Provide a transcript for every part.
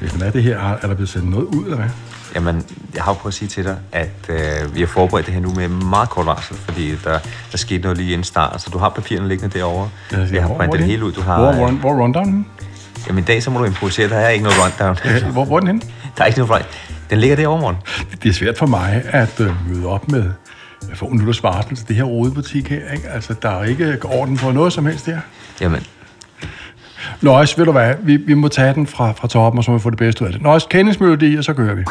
Hvad er det her? Er der blevet sendt noget ud, eller hvad? Jamen, jeg har jo prøvet at sige til dig, at øh, vi har forberedt det her nu med meget kort varsel, fordi der, der skete noget lige inden start, så du har papirerne liggende derovre. Ja, jeg har printet det hele ud. Du har, hvor, hvor, hvor er rundown? Jamen, i dag så må du improvisere, der er ikke noget rundown. Ja, hvor, hvor er den henne? Der er ikke noget rundown. Den ligger derovre, morgen. Det er svært for mig at øh, møde op med få en minutters varsel til det her rodebutik her. Ikke? Altså, der er ikke orden på noget som helst her. Jamen, Nøjes, ved du hvad, vi, vi må tage den fra, fra toppen, og så må vi få det bedste ud af det. Nøjes, kendingsmelodi, og så kører vi.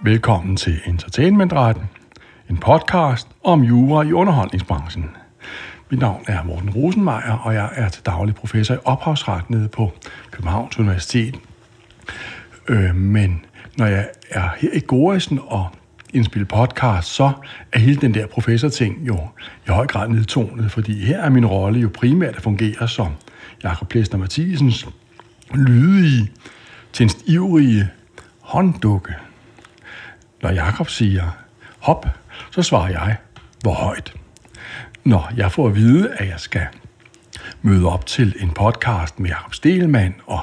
Velkommen til Entertainmentretten, en podcast om jura i underholdningsbranchen. Mit navn er Morten Rosenmeier, og jeg er til daglig professor i ophavsret nede på Københavns Universitet. Øh, men når jeg er her i Goresen og indspiller podcast, så er hele den der professor-ting jo i høj grad nedtonet, fordi her er min rolle jo primært at fungere som Jakob Plæsner Mathisens lydige, tænstivrige hånddukke. Når Jakob siger hop, så svarer jeg, hvor højt. Når jeg får at vide, at jeg skal møde op til en podcast med Jakob Stelmann, og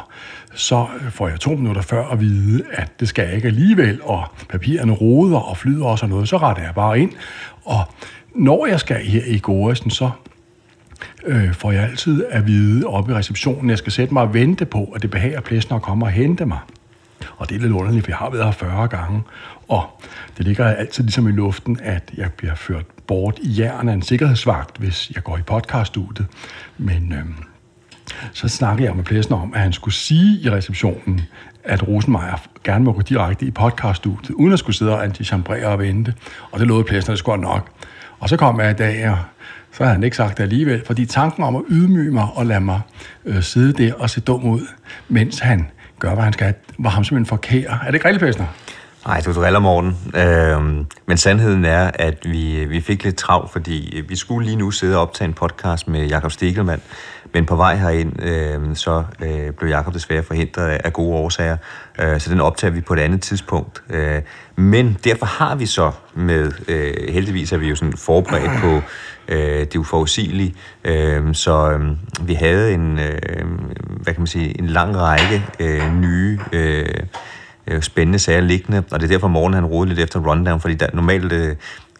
så øh, får jeg to minutter før at vide, at det skal jeg ikke alligevel, og papirerne roder og flyder og sådan noget, så retter jeg bare ind. Og når jeg skal her i Goresen, så øh, får jeg altid at vide oppe i receptionen, at jeg skal sætte mig og vente på, at det behager pladsen at komme og hente mig. Og det er lidt underligt, for jeg har været her 40 gange, og det ligger altid ligesom i luften, at jeg bliver ført bort i jern af en sikkerhedsvagt, hvis jeg går i podcaststudiet. Men øh, så snakkede jeg med Plessen om, at han skulle sige i receptionen, at Rosenmeier gerne må gå direkte i podcaststudiet, uden at skulle sidde og antichambrere og vente. Og det lovede Plessen, det skulle nok. Og så kom jeg i dag, og så havde han ikke sagt det alligevel, fordi tanken om at ydmyge mig og lade mig øh, sidde der og se dum ud, mens han gør, hvad han skal, var ham simpelthen forkert. Er det ikke rigtigt, Nej, du driller morgen. Øhm, men sandheden er, at vi, vi fik lidt travlt, fordi øh, vi skulle lige nu sidde og optage en podcast med Jakob Stegelmann, men på vej herind, øh, så øh, blev Jakob desværre forhindret af, af gode årsager, øh, så den optager vi på et andet tidspunkt. Øh, men derfor har vi så med, øh, heldigvis er vi jo sådan forberedt på øh, det uforudsigelige, øh, så øh, vi havde en, øh, hvad kan man sige, en lang række øh, nye øh, øh, spændende sager liggende, og det er derfor morgen han rodede lidt efter rundown, fordi der, normalt øh, kan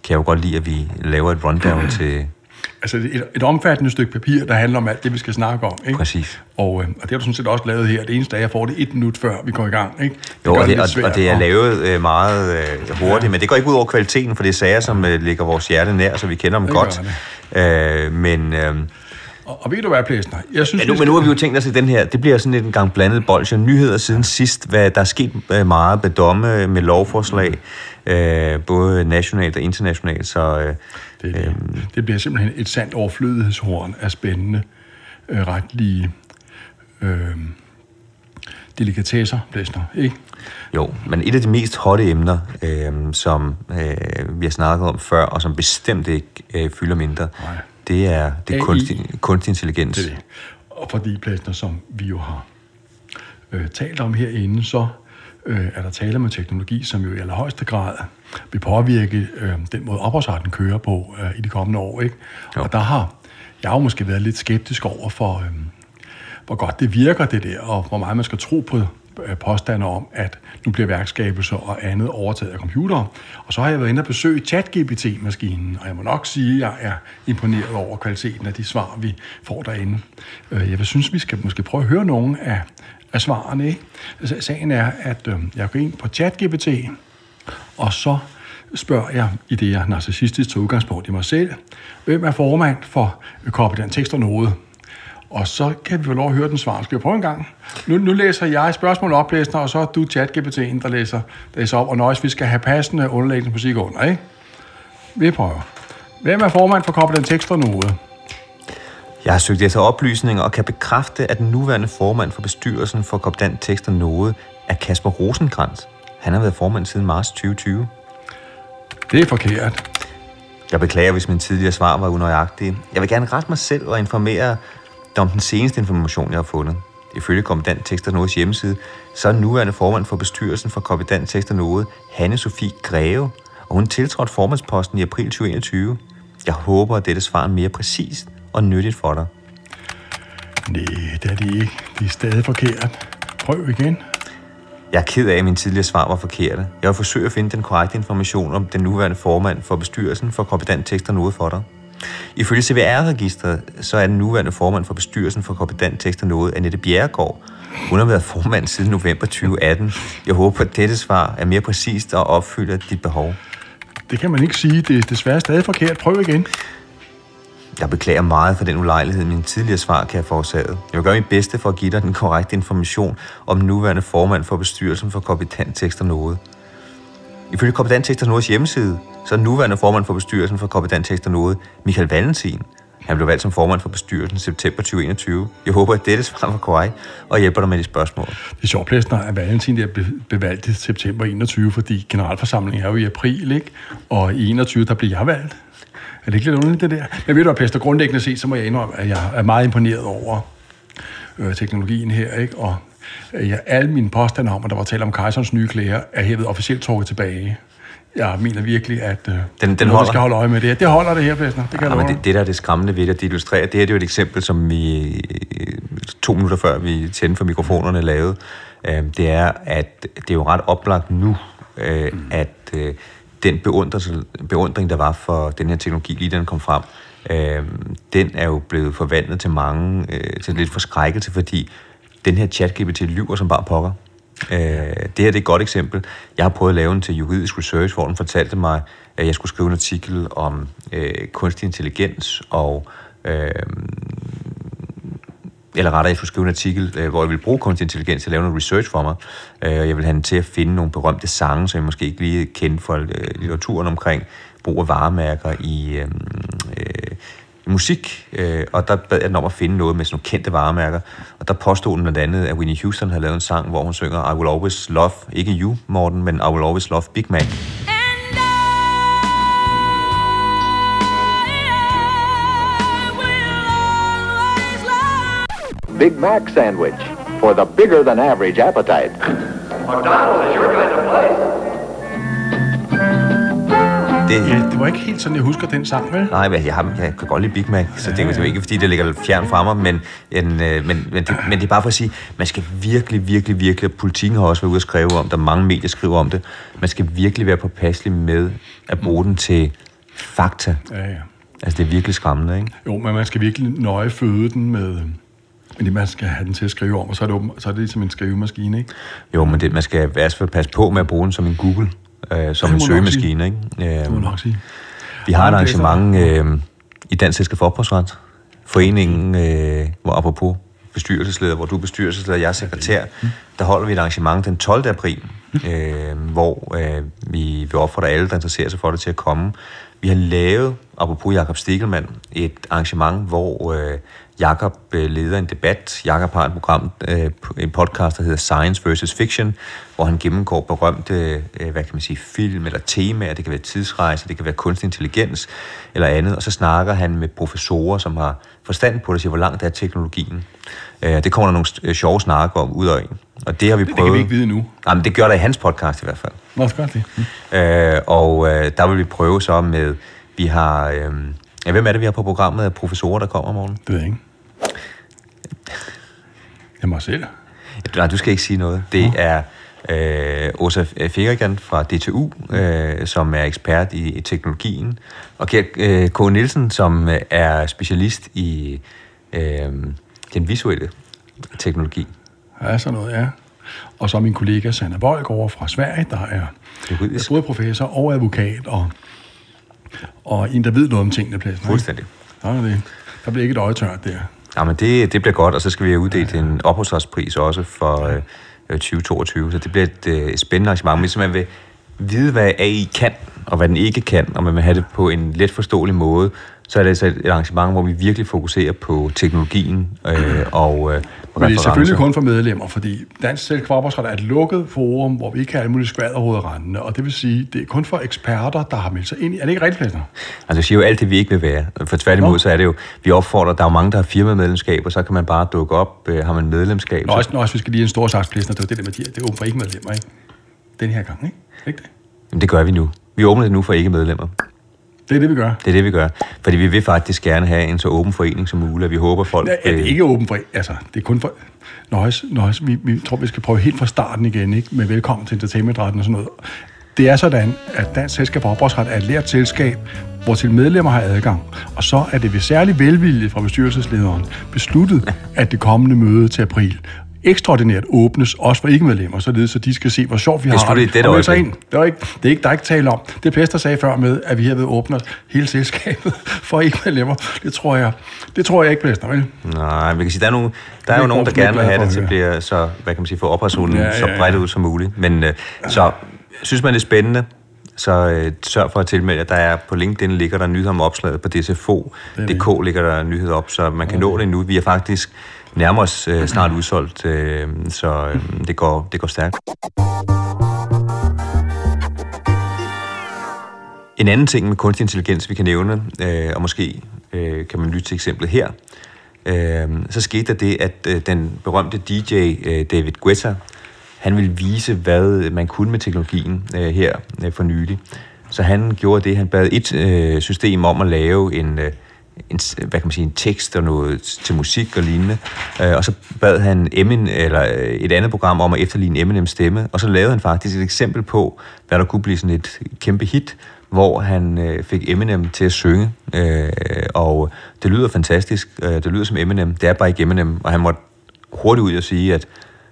jeg jo godt lide, at vi laver et rundown til... Altså et, et omfattende stykke papir, der handler om alt det, vi skal snakke om. Ikke? Præcis. Og, øh, og det har du sådan set også lavet her. Det eneste er, at jeg får det et minut før vi går i gang. Ikke? Det jo, og det, og, og det er lavet øh, meget øh, hurtigt, ja. men det går ikke ud over kvaliteten, for det er sager, som øh, ligger vores hjerte nær, så vi kender dem det godt. Øh, men... Øh, og, og ved du hvad, Plæsner? Jeg synes, ja, nu, skal... men nu har vi jo tænkt os i den her, det bliver sådan lidt en gang blandet bolsje. Nyheder siden sidst, hvad der er sket øh, meget med domme, med lovforslag, øh, både nationalt og internationalt. Så, øh, det, det. Øh, det bliver simpelthen et sandt overflødighedshorn af spændende, øh, retlige øh, delikatesser, Plæsner, ikke? Jo, men et af de mest hotte emner, øh, som øh, vi har snakket om før, og som bestemt ikke øh, fylder mindre, Nej det er, det er kunstig, kunstig intelligens. Det er det. Og fordi Plæsner, som vi jo har øh, talt om herinde, så øh, er der tale om teknologi, som jo i allerhøjeste grad vil påvirke øh, den måde ophavsretten kører på øh, i de kommende år. Ikke? Og der har jeg har jo måske været lidt skeptisk over for, øh, hvor godt det virker det der, og hvor meget man skal tro på Øh, påstande om, at nu bliver værkskabelser og andet overtaget af computere. Og så har jeg været inde og besøge ChatGPT-maskinen, og jeg må nok sige, at jeg er imponeret over kvaliteten af de svar, vi får derinde. Øh, jeg vil synes, vi skal måske prøve at høre nogle af, af svarene. Ikke? Altså, sagen er, at øh, jeg går ind på ChatGPT, og så spørger jeg, i det jeg narcissistisk tager udgangspunkt i mig selv, hvem er formand for øh, Copy tekst og noget? Og så kan vi få lov at høre den svar. Skal vi prøve en gang? Nu, nu læser jeg spørgsmål op, læsner, og så er du ChatGPT'en, der læser, læser op. Og nøjes, vi skal have passende underlægningsmusik under, ikke? Vi prøver. Hvem er formand for Koble den tekst for? Jeg har søgt efter oplysninger og kan bekræfte, at den nuværende formand for bestyrelsen for Kopdant Tekst og Noget er Kasper Rosenkrantz. Han har været formand siden marts 2020. Det er forkert. Jeg beklager, hvis min tidligere svar var unøjagtige. Jeg vil gerne rette mig selv og informere om den seneste information, jeg har fundet. Ifølge Kommandant Tekster Nodes hjemmeside, så er nuværende formand for bestyrelsen for Kommandant Tekster Node, Hanne Sofie Greve, og hun tiltrådte formandsposten i april 2021. Jeg håber, at dette svar er mere præcist og nyttigt for dig. Nej, det er det ikke. Det er stadig forkert. Prøv igen. Jeg er ked af, at min tidligere svar var forkerte. Jeg vil forsøge at finde den korrekte information om den nuværende formand for bestyrelsen for Kompetent Tekst og Noget for dig. Ifølge CVR-registret, så er den nuværende formand for bestyrelsen for Kompetent Tekst og Noget, Annette Bjerregaard. Hun har været formand siden november 2018. Jeg håber, at dette svar er mere præcist og opfylder dit behov. Det kan man ikke sige. Det er desværre stadig forkert. Prøv igen. Jeg beklager meget for den ulejlighed, min tidligere svar kan have forårsaget. Jeg vil gøre mit bedste for at give dig den korrekte information om den nuværende formand for bestyrelsen for Kompetent Tekst og Noget. Ifølge Kompetent Tekst og Nodes hjemmeside, så er den nuværende formand for bestyrelsen for Kompetent Tekst og Node, Michael Valentin. Han blev valgt som formand for bestyrelsen i september 2021. Jeg håber, at dette svar var korrekt og hjælper dig med de spørgsmål. Det er sjovt, Plæsner, at Valentin er bevalgt i september 21, fordi generalforsamlingen er jo i april, ikke? Og i 21, der blev jeg valgt. Er det ikke lidt underligt, det der? Men ved du, at Pester grundlæggende set, så må jeg indrømme, at jeg er meget imponeret over øh, teknologien her, ikke? Og øh, jeg, alle mine påstande om, at der var tale om kejserens nye klæder, er hævet officielt trukket tilbage. Jeg mener virkelig, at øh, den, den holder. skal holde øje med det. Det holder det her, Plæsner. Det, kan ja, men det, det, der er det skræmmende ved det, det illustrerer, det her det er jo et eksempel, som vi to minutter før vi tændte for mikrofonerne lavede. Øh, det er, at det er jo ret oplagt nu, øh, mm. at øh, den beundring, der var for den her teknologi, lige den kom frem, øh, den er jo blevet forvandlet til mange, øh, til lidt forskrækkelse, fordi den her chat-GPT lyver som bare pokker. Øh, det her det er et godt eksempel. Jeg har prøvet at lave en til juridisk research, hvor den fortalte mig, at jeg skulle skrive en artikel om øh, kunstig intelligens og øh, eller rettere, jeg skulle skrive en artikel, øh, hvor jeg ville bruge kunstig intelligens til at lave noget research for mig. Øh, jeg ville have den til at finde nogle berømte sange, som jeg måske ikke lige kendte fra øh, litteraturen omkring brug af varemærker i øh, øh, musik, øh, og der bad jeg den om at finde noget med sådan nogle kendte varemærker, og der påstod den blandt andet, at Winnie Houston havde lavet en sang, hvor hun synger I will always love, ikke you, Morten, men I will always love Big Mac. Big Mac sandwich for the bigger than average appetite. McDonald's is your kind of place. Det, ja, det var ikke helt sådan, jeg husker den sang, vel? Nej, men jeg, har, jeg kan godt lide Big Mac, så ja, det, det er ikke, fordi det ligger fjern fra mig, men, en, øh, men, men, det, men det er bare for at sige, man skal virkelig, virkelig, virkelig, politikken har også været ude at skrive om det, mange medier skriver om det, man skal virkelig være påpasselig med at bruge den til fakta. Ja, ja. Altså, det er virkelig skræmmende, ikke? Jo, men man skal virkelig nøje føde den med, men det, man skal have den til at skrive om, og så er det, åben, så er det ligesom en skrivemaskine, ikke? Jo, men det, man skal i hvert fald passe på med at bruge den som en Google, øh, som en søgemaskine, ikke? Øh, det må nok sige. Vi har et arrangement øh, i Dansk Selskab for Ophavsret, foreningen, øh, hvor apropos bestyrelsesleder, hvor du er bestyrelsesleder, jeg er sekretær, der holder vi et arrangement den 12. april, øh, hvor øh, vi vil opfordre alle, der interesserer sig for det, til at komme. Vi har lavet, apropos Jakob Stikkelmann, et arrangement, hvor øh, Jakob øh, leder en debat. Jakob har et program, øh, en podcast, der hedder Science vs. Fiction, hvor han gennemgår berømte, øh, hvad kan man sige, film eller temaer. Det kan være tidsrejse, det kan være kunstig intelligens eller andet. Og så snakker han med professorer, som har forstand på det, og siger, hvor langt er teknologien. Det kommer der nogle sjove snakker om ud af. Og det har vi prøvet... Det kan vi ikke vide nu. Nej, men det gør der i hans podcast i hvert fald. Nå, godt det. Mm. Øh, og øh, der vil vi prøve så med... Vi har... Øh, Ja, hvem er det, vi har på programmet af professorer, der kommer morgen? Det ved jeg ikke. Jeg må selv. Nej, du skal ikke sige noget. Det er øh, Åsa Ferigan fra DTU, øh, som er ekspert i, i teknologien, og øh, K. Nielsen, som er specialist i øh, den visuelle teknologi. Ja, sådan noget, ja. Og så min kollega Sanna over fra Sverige, der er Juridisk. både professor og advokat, og og en, der ved noget om tingene pladsen. Fuldstændig. Ja, det. Der bliver ikke et øje tørt der. Ja, men det, det bliver godt, og så skal vi have uddelt ja, ja. en opholdsretspris også for ja. øh, øh 2022, så det bliver et, øh, spændende arrangement. Hvis man vil vide, hvad AI kan, og hvad den ikke kan, og man vil have det på en let forståelig måde, så er det altså et arrangement, hvor vi virkelig fokuserer på teknologien øh, og øh, Men det er selvfølgelig kun for medlemmer, fordi Dansk Selvkvoppersret er et lukket forum, hvor vi ikke kan alle mulige skvaderhovedrendende, og det vil sige, det er kun for eksperter, der har meldt sig ind i. Er det ikke rigtigt, Plæsner? Altså, jeg siger jo alt det, vi ikke vil være. For tværtimod, Nå. så er det jo, vi opfordrer, der er jo mange, der har firmamedlemskab, og så kan man bare dukke op, øh, har man medlemskab. Nå, også, nå, også, vi skal lige en stor slags Plæsner, det er det der med, de, det er åbent for ikke medlemmer, ikke? Den her gang, ikke? Ikke det? Jamen, det gør vi nu. Vi åbner det nu for ikke-medlemmer. Det er det, vi gør. Det er det, vi gør. Fordi vi vil faktisk gerne have en så åben forening som muligt, og vi håber, folk... Ja, det er ikke åben for... Altså, det er kun for... Nøjes, nøjes, vi, vi tror, vi skal prøve helt fra starten igen, ikke? Med velkommen til entertainmentretten og sådan noget. Det er sådan, at Dansk Selskab for Ophavsret er et lært selskab, hvor til medlemmer har adgang. Og så er det ved særlig velvilje fra bestyrelseslederen besluttet, at det kommende møde til april ekstraordinært åbnes, også for ikke-medlemmer, således at de skal se, hvor sjovt vi Det er har selvfølgelig det, der det. ind. Det er, ikke, det er ikke, der er ikke tale om. Det Pester sagde før med, at vi herved åbner hele selskabet for ikke-medlemmer. Det tror jeg, det tror jeg ikke, Pester, vel? Nej, vi kan sige, der er, nogle, der er Det jo nogen, der gerne vil have det til at blive så, hvad kan man sige, for ophavshunden Ja, ja, ja, så bredt ud som muligt. Men øh, så synes man det er spændende, så øh, sørg for at tilmelde jer. Der er på LinkedIn ligger der nyheder om opslaget, på DCFO.dk ligger der nyheder op, så man kan nå det nu. Vi er faktisk nærmer os øh, snart udsolgt, øh, så øh, det, går, det går stærkt. En anden ting med kunstig intelligens, vi kan nævne, øh, og måske øh, kan man lytte til eksemplet her, øh, så skete der det, at øh, den berømte DJ øh, David Guetta, han ville vise, hvad man kunne med teknologien øh, her øh, for nylig. Så han gjorde det, han bad et øh, system om at lave en, øh, en, hvad kan man sige, en tekst og noget til musik og lignende. Øh, og så bad han Emin, eller øh, et andet program om at efterligne Eminems stemme, og så lavede han faktisk et eksempel på, hvad der kunne blive sådan et kæmpe hit, hvor han øh, fik Eminem til at synge, øh, og det lyder fantastisk, øh, det lyder som Eminem, det er bare ikke Eminem, og han måtte hurtigt ud og sige, at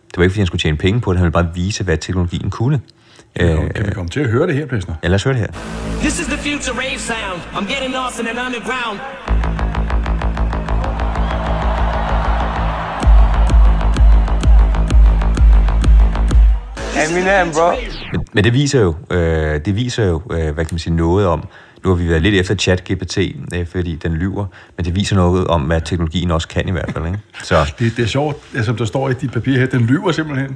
det var ikke, fordi han skulle tjene penge på det, han ville bare vise, hvad teknologien kunne. Øh, Kan vi komme til at høre det her, Pester? ja, lad os høre det her. This is the future rave sound. I'm getting lost in an underground. Eminem, bro. Men, men det viser jo, øh, det viser jo øh, hvad kan man sige, noget om, nu har vi været lidt efter chat-GPT, øh, fordi den lyver, men det viser noget om, hvad teknologien også kan i hvert fald. Ikke? Så, Det, det er sjovt, ja, som der står i dit papir her, den lyver simpelthen.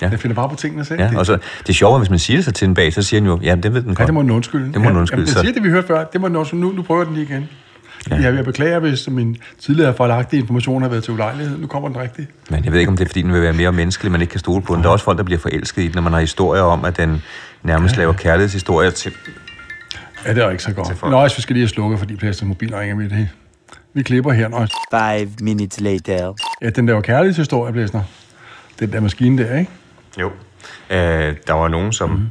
Ja. Ja. Den finder bare på tingene selv. ja, det, og så, det er sjovt, at hvis man siger det så til den bag, så siger den jo, ja, det ved den godt. ja, det må den undskylde. Det må den undskylde. Jamen, den så- siger det, vi hørte før. Det må den undskylde. Nu, nu prøver den lige igen. Ja. Jeg, jeg beklager, hvis min tidligere forlagtige information har været til ulejlighed. Nu kommer den rigtigt. Men jeg ved ikke, om det er, fordi den vil være mere menneskelig, man ikke kan stole på den. Der er også folk, der bliver forelsket i den, når man har historier om, at den nærmest laver kærlighedshistorier til... Ja, det er ikke så godt. Nøjes, vi skal lige have slukket, fordi Pester mobil ringer med det. Vi klipper her, Nøjes. Five minutes later. Ja, den laver kærlighedshistorie, Blæsner. Den der maskine der, ikke? Jo. Øh, der var nogen, som... Mm.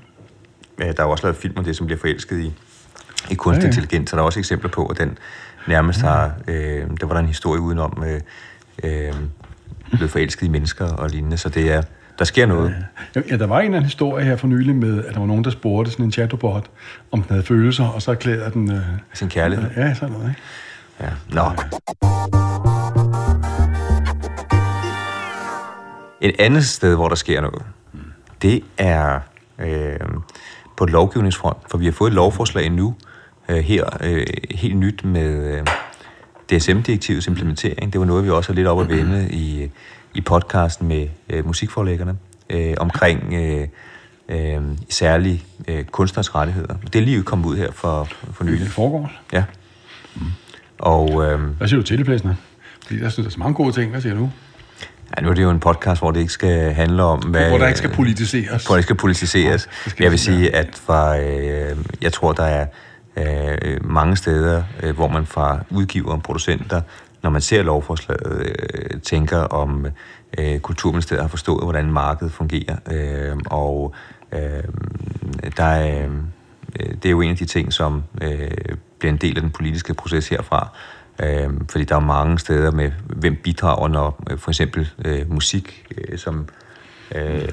Øh, der er jo også lavet film om det, som bliver forelsket i, i kunstig Ja, ja. intelligens, så der er også eksempler på, at den nærmest har... Øh, der var der en historie udenom... Øh, øh, blevet forelsket i mennesker og lignende, så det er... Der sker noget. Ja, ja, der var en eller anden historie her for nylig med, at der var nogen, der spurgte sådan en chatbot, om den havde følelser, og så erklærede den... Øh, Sin kærlighed. ja, sådan noget, ikke? Ja. Nå. Et andet sted, hvor der sker noget, det er øh, på lovgivningsfront, for vi har fået et lovforslag nu, øh, her øh, helt nyt med øh, DSM-direktivets implementering. Det var noget, vi også har lidt op at vende i, i podcasten med øh, musikforlæggerne øh, omkring øh, øh, særlige øh, kunstners rettigheder. Det er lige kommet ud her for, for Det nylig. foregår. Ja. Og øh, Hvad siger du til det, Plæsner? Fordi synes, der er så mange gode ting. Hvad siger du? ja, nu er det jo en podcast, hvor det ikke skal handle om, hvad... Hvor der ikke skal politiseres. Hvor det ikke skal politiseres. det skal Jeg vil vi sige, sige, at fra, øh, jeg tror, der er Øh, øh, mange steder, øh, hvor man fra udgiver og producenter, når man ser lovforslaget, øh, tænker om øh, Kulturministeriet har forstået, hvordan markedet fungerer. Øh, og øh, der er, øh, det er jo en af de ting, som øh, bliver en del af den politiske proces herfra. Øh, fordi der er mange steder med, hvem bidrager, når øh, for eksempel øh, musik, øh, som øh,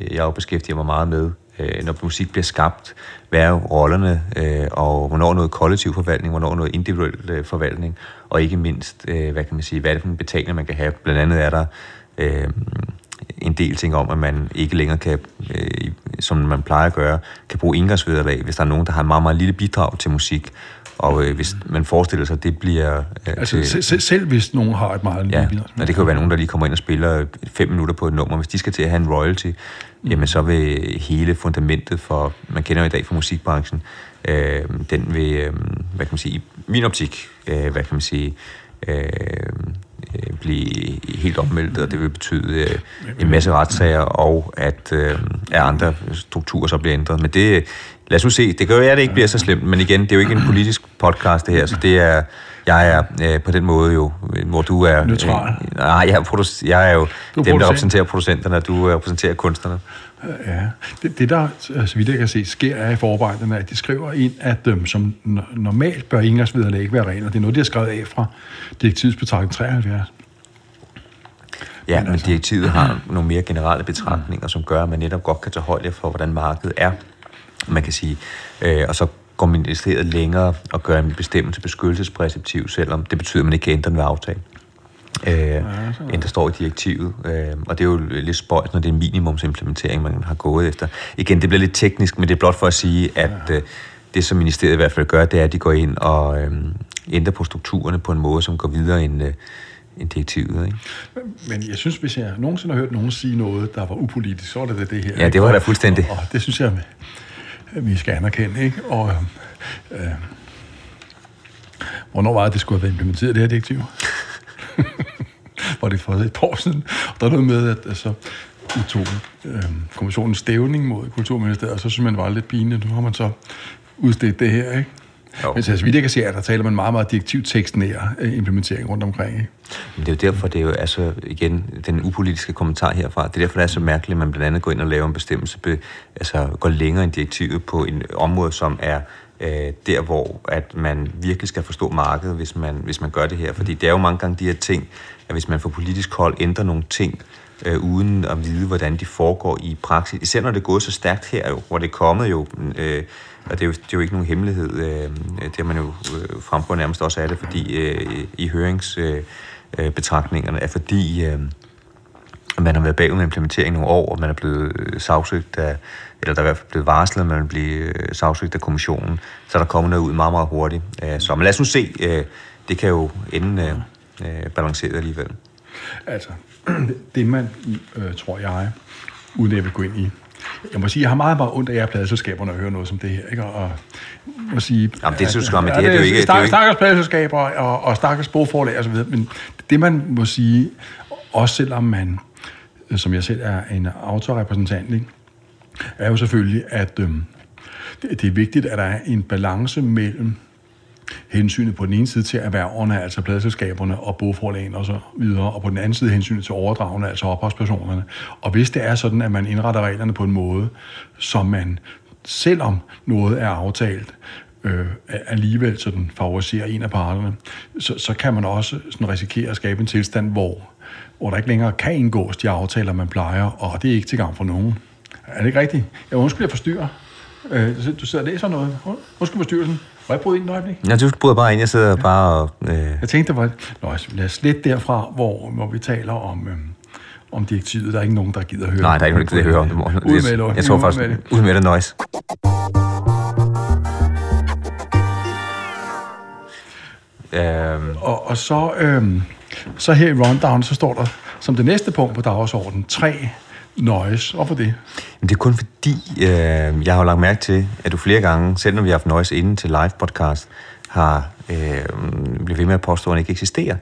jeg jo beskæftiger mig meget med, øh, når musik bliver skabt, hvad er rollerne, øh, og hvornår noget kollektiv forvaltning, hvornår noget individuel øh, forvaltning, og ikke mindst, øh, hvad kan man sige, hvad er det for en betaling, man kan have. Blandt andet er der øh, en del ting om, at man ikke længere kan, øh, som man plejer at gøre, kan bruge indgangsvederlag, hvis der er nogen, der har en meget, meget lille bidrag til musik. Og øh, hvis man forestiller sig, at det bliver... Øh, Altså, til- se- se- selv hvis nogen har et meget Ja, lille og det kan jo være nogen, der lige kommer ind og spiller fem minutter på et nummer. Hvis de skal til at have en royalty, mm. jamen så vil hele fundamentet for, man kender jo i dag fra musikbranchen, øh, den vil, øh, hvad kan man sige, i min optik, øh, hvad kan man sige, øh, øh, blive helt omvæltet, og det vil betyde øh, en masse retssager, og at, øh, at andre strukturer så bliver ændret. Men det, lad os nu se, det kan jo være, at det ikke bliver så slemt, men igen, det er jo ikke en politisk podcast det her, så det er, jeg er øh, på den måde jo, hvor du er... Neutral. Øh, nej, jeg er, jeg er jo Du dem, der repræsenterer producenterne, og du øh, repræsenterer kunstnerne. Ja, det, det der, så vidt jeg kan se, sker er i forarbejderne, at de skriver ind, at øhm, som no- normalt bør engangsvederlag ikke være regler. Det er noget, de har skrevet af fra direktivets betragtning 73. Ja, Men men, altså- direktivet har nogle mere generelle betragtninger, som gør, at man netop godt kan tage højde for, hvordan markedet er. Man kan sige, øh, og så går ministeriet længere og gør en bestemmelse beskyttelsespræceptiv, selvom det betyder, at man ikke kan ændre den ved aftale. Øh, end der står i direktivet. Øh, og det er jo lidt spøjt, når det er en minimumsimplementering, man har gået efter. Igen, det bliver lidt teknisk, men det er blot for at sige, at øh, det, som ministeriet i hvert fald gør, det er, at de går ind og øh, ændrer på strukturerne på en måde, som går videre end, øh, end direktivet. Ikke? Men jeg synes, hvis jeg nogensinde har hørt nogen sige noget, der var upolitisk, så var det det, det her. Ja, det var da fuldstændig. Og, og det synes jeg, vi skal anerkende. Ikke? Og, øh, hvornår var det, det skulle have været implementeret, det her direktiv? Var det for et par år siden? Og der er noget med, at altså, udtog øh, kommissionens stævning mod Kulturministeriet, og så synes man, det var lidt pinligt. Nu har man så udstedt det her, ikke? Jo. Men så så vidt jeg kan se, at der taler man meget, meget direktivtekst nær øh, implementering rundt omkring. Ikke? Men det er jo derfor, det er jo altså igen den upolitiske kommentar herfra. Det er derfor, det er så mærkeligt, at man blandt andet går ind og laver en bestemmelse, be, altså går længere end direktivet på en område, som er øh, der, hvor at man virkelig skal forstå markedet, hvis man, hvis man gør det her. Fordi det er jo mange gange de her ting, at hvis man fra politisk hold ændrer nogle ting, øh, uden at vide, hvordan de foregår i praksis. Især når det er gået så stærkt her, jo, hvor det er kommet jo, mm, øh, og det er, jo, det er jo ikke nogen hemmelighed, øh, det har man jo øh, fremgået nærmest også af det, fordi øh, i hørings... Øh, øh er fordi øh, man har været bagud med implementering nogle år, og man er blevet øh, sagsøgt af, eller der er i hvert fald blevet varslet, at man vil blive øh, sagsøgt af kommissionen, så er der kommet noget ud meget, meget hurtigt. Øh, så men lad os nu se, øh, det kan jo ende øh, øh, balanceret alligevel. Altså, det man, øh, tror jeg, uden at jeg vil gå ind i, jeg må sige, jeg har meget, meget ondt af jer pladeselskaber, når jeg hører noget som det her, ikke? Og, må sige... Jamen, det synes men ja, det her, det er jo ikke- stak- Stakkels pladeselskaber og, og stakkels bogforlag og så videre, men det man må sige, også selvom man, øh, som jeg selv er en autorepræsentant, ikke? er jo selvfølgelig, at det, det er vigtigt, at der er en balance mellem hensynet på den ene side til erhververne, altså pladselskaberne og bogforlagene og så videre, og på den anden side hensynet til overdragende, altså ophavspersonerne. Og hvis det er sådan, at man indretter reglerne på en måde, som man, selvom noget er aftalt, øh, alligevel sådan favoriserer en af parterne, så, så kan man også sådan risikere at skabe en tilstand, hvor, hvor der ikke længere kan indgås de aftaler, man plejer, og det er ikke til gavn for nogen. Er det ikke rigtigt? Jeg undskyld, jeg forstyrrer. Øh, du sidder og læser noget. Undskyld forstyrrelsen. Må jeg bryde ind et øjeblik? Ja, du bryder bare ind, jeg sidder bare og... Øh, Jeg tænkte, var... Nå, altså, lad os lidt derfra, hvor, hvor vi taler om, øhm, om direktivet. Der er ikke nogen, der gider høre. nej, der er ikke nogen, der gider høre om det. Ud med det. Jeg, jeg tror Ud faktisk, ud med det noise. Øhm, Og, og så, øhm, så her i rundown, så står der som det næste punkt på dagsordenen, tre noise. Hvorfor det? Men det er kun fordi, øh, jeg har jo lagt mærke til, at du flere gange, selv når vi har haft Noise inden til live podcast, har øh, blivet ved med at påstå, at den ikke eksisterer.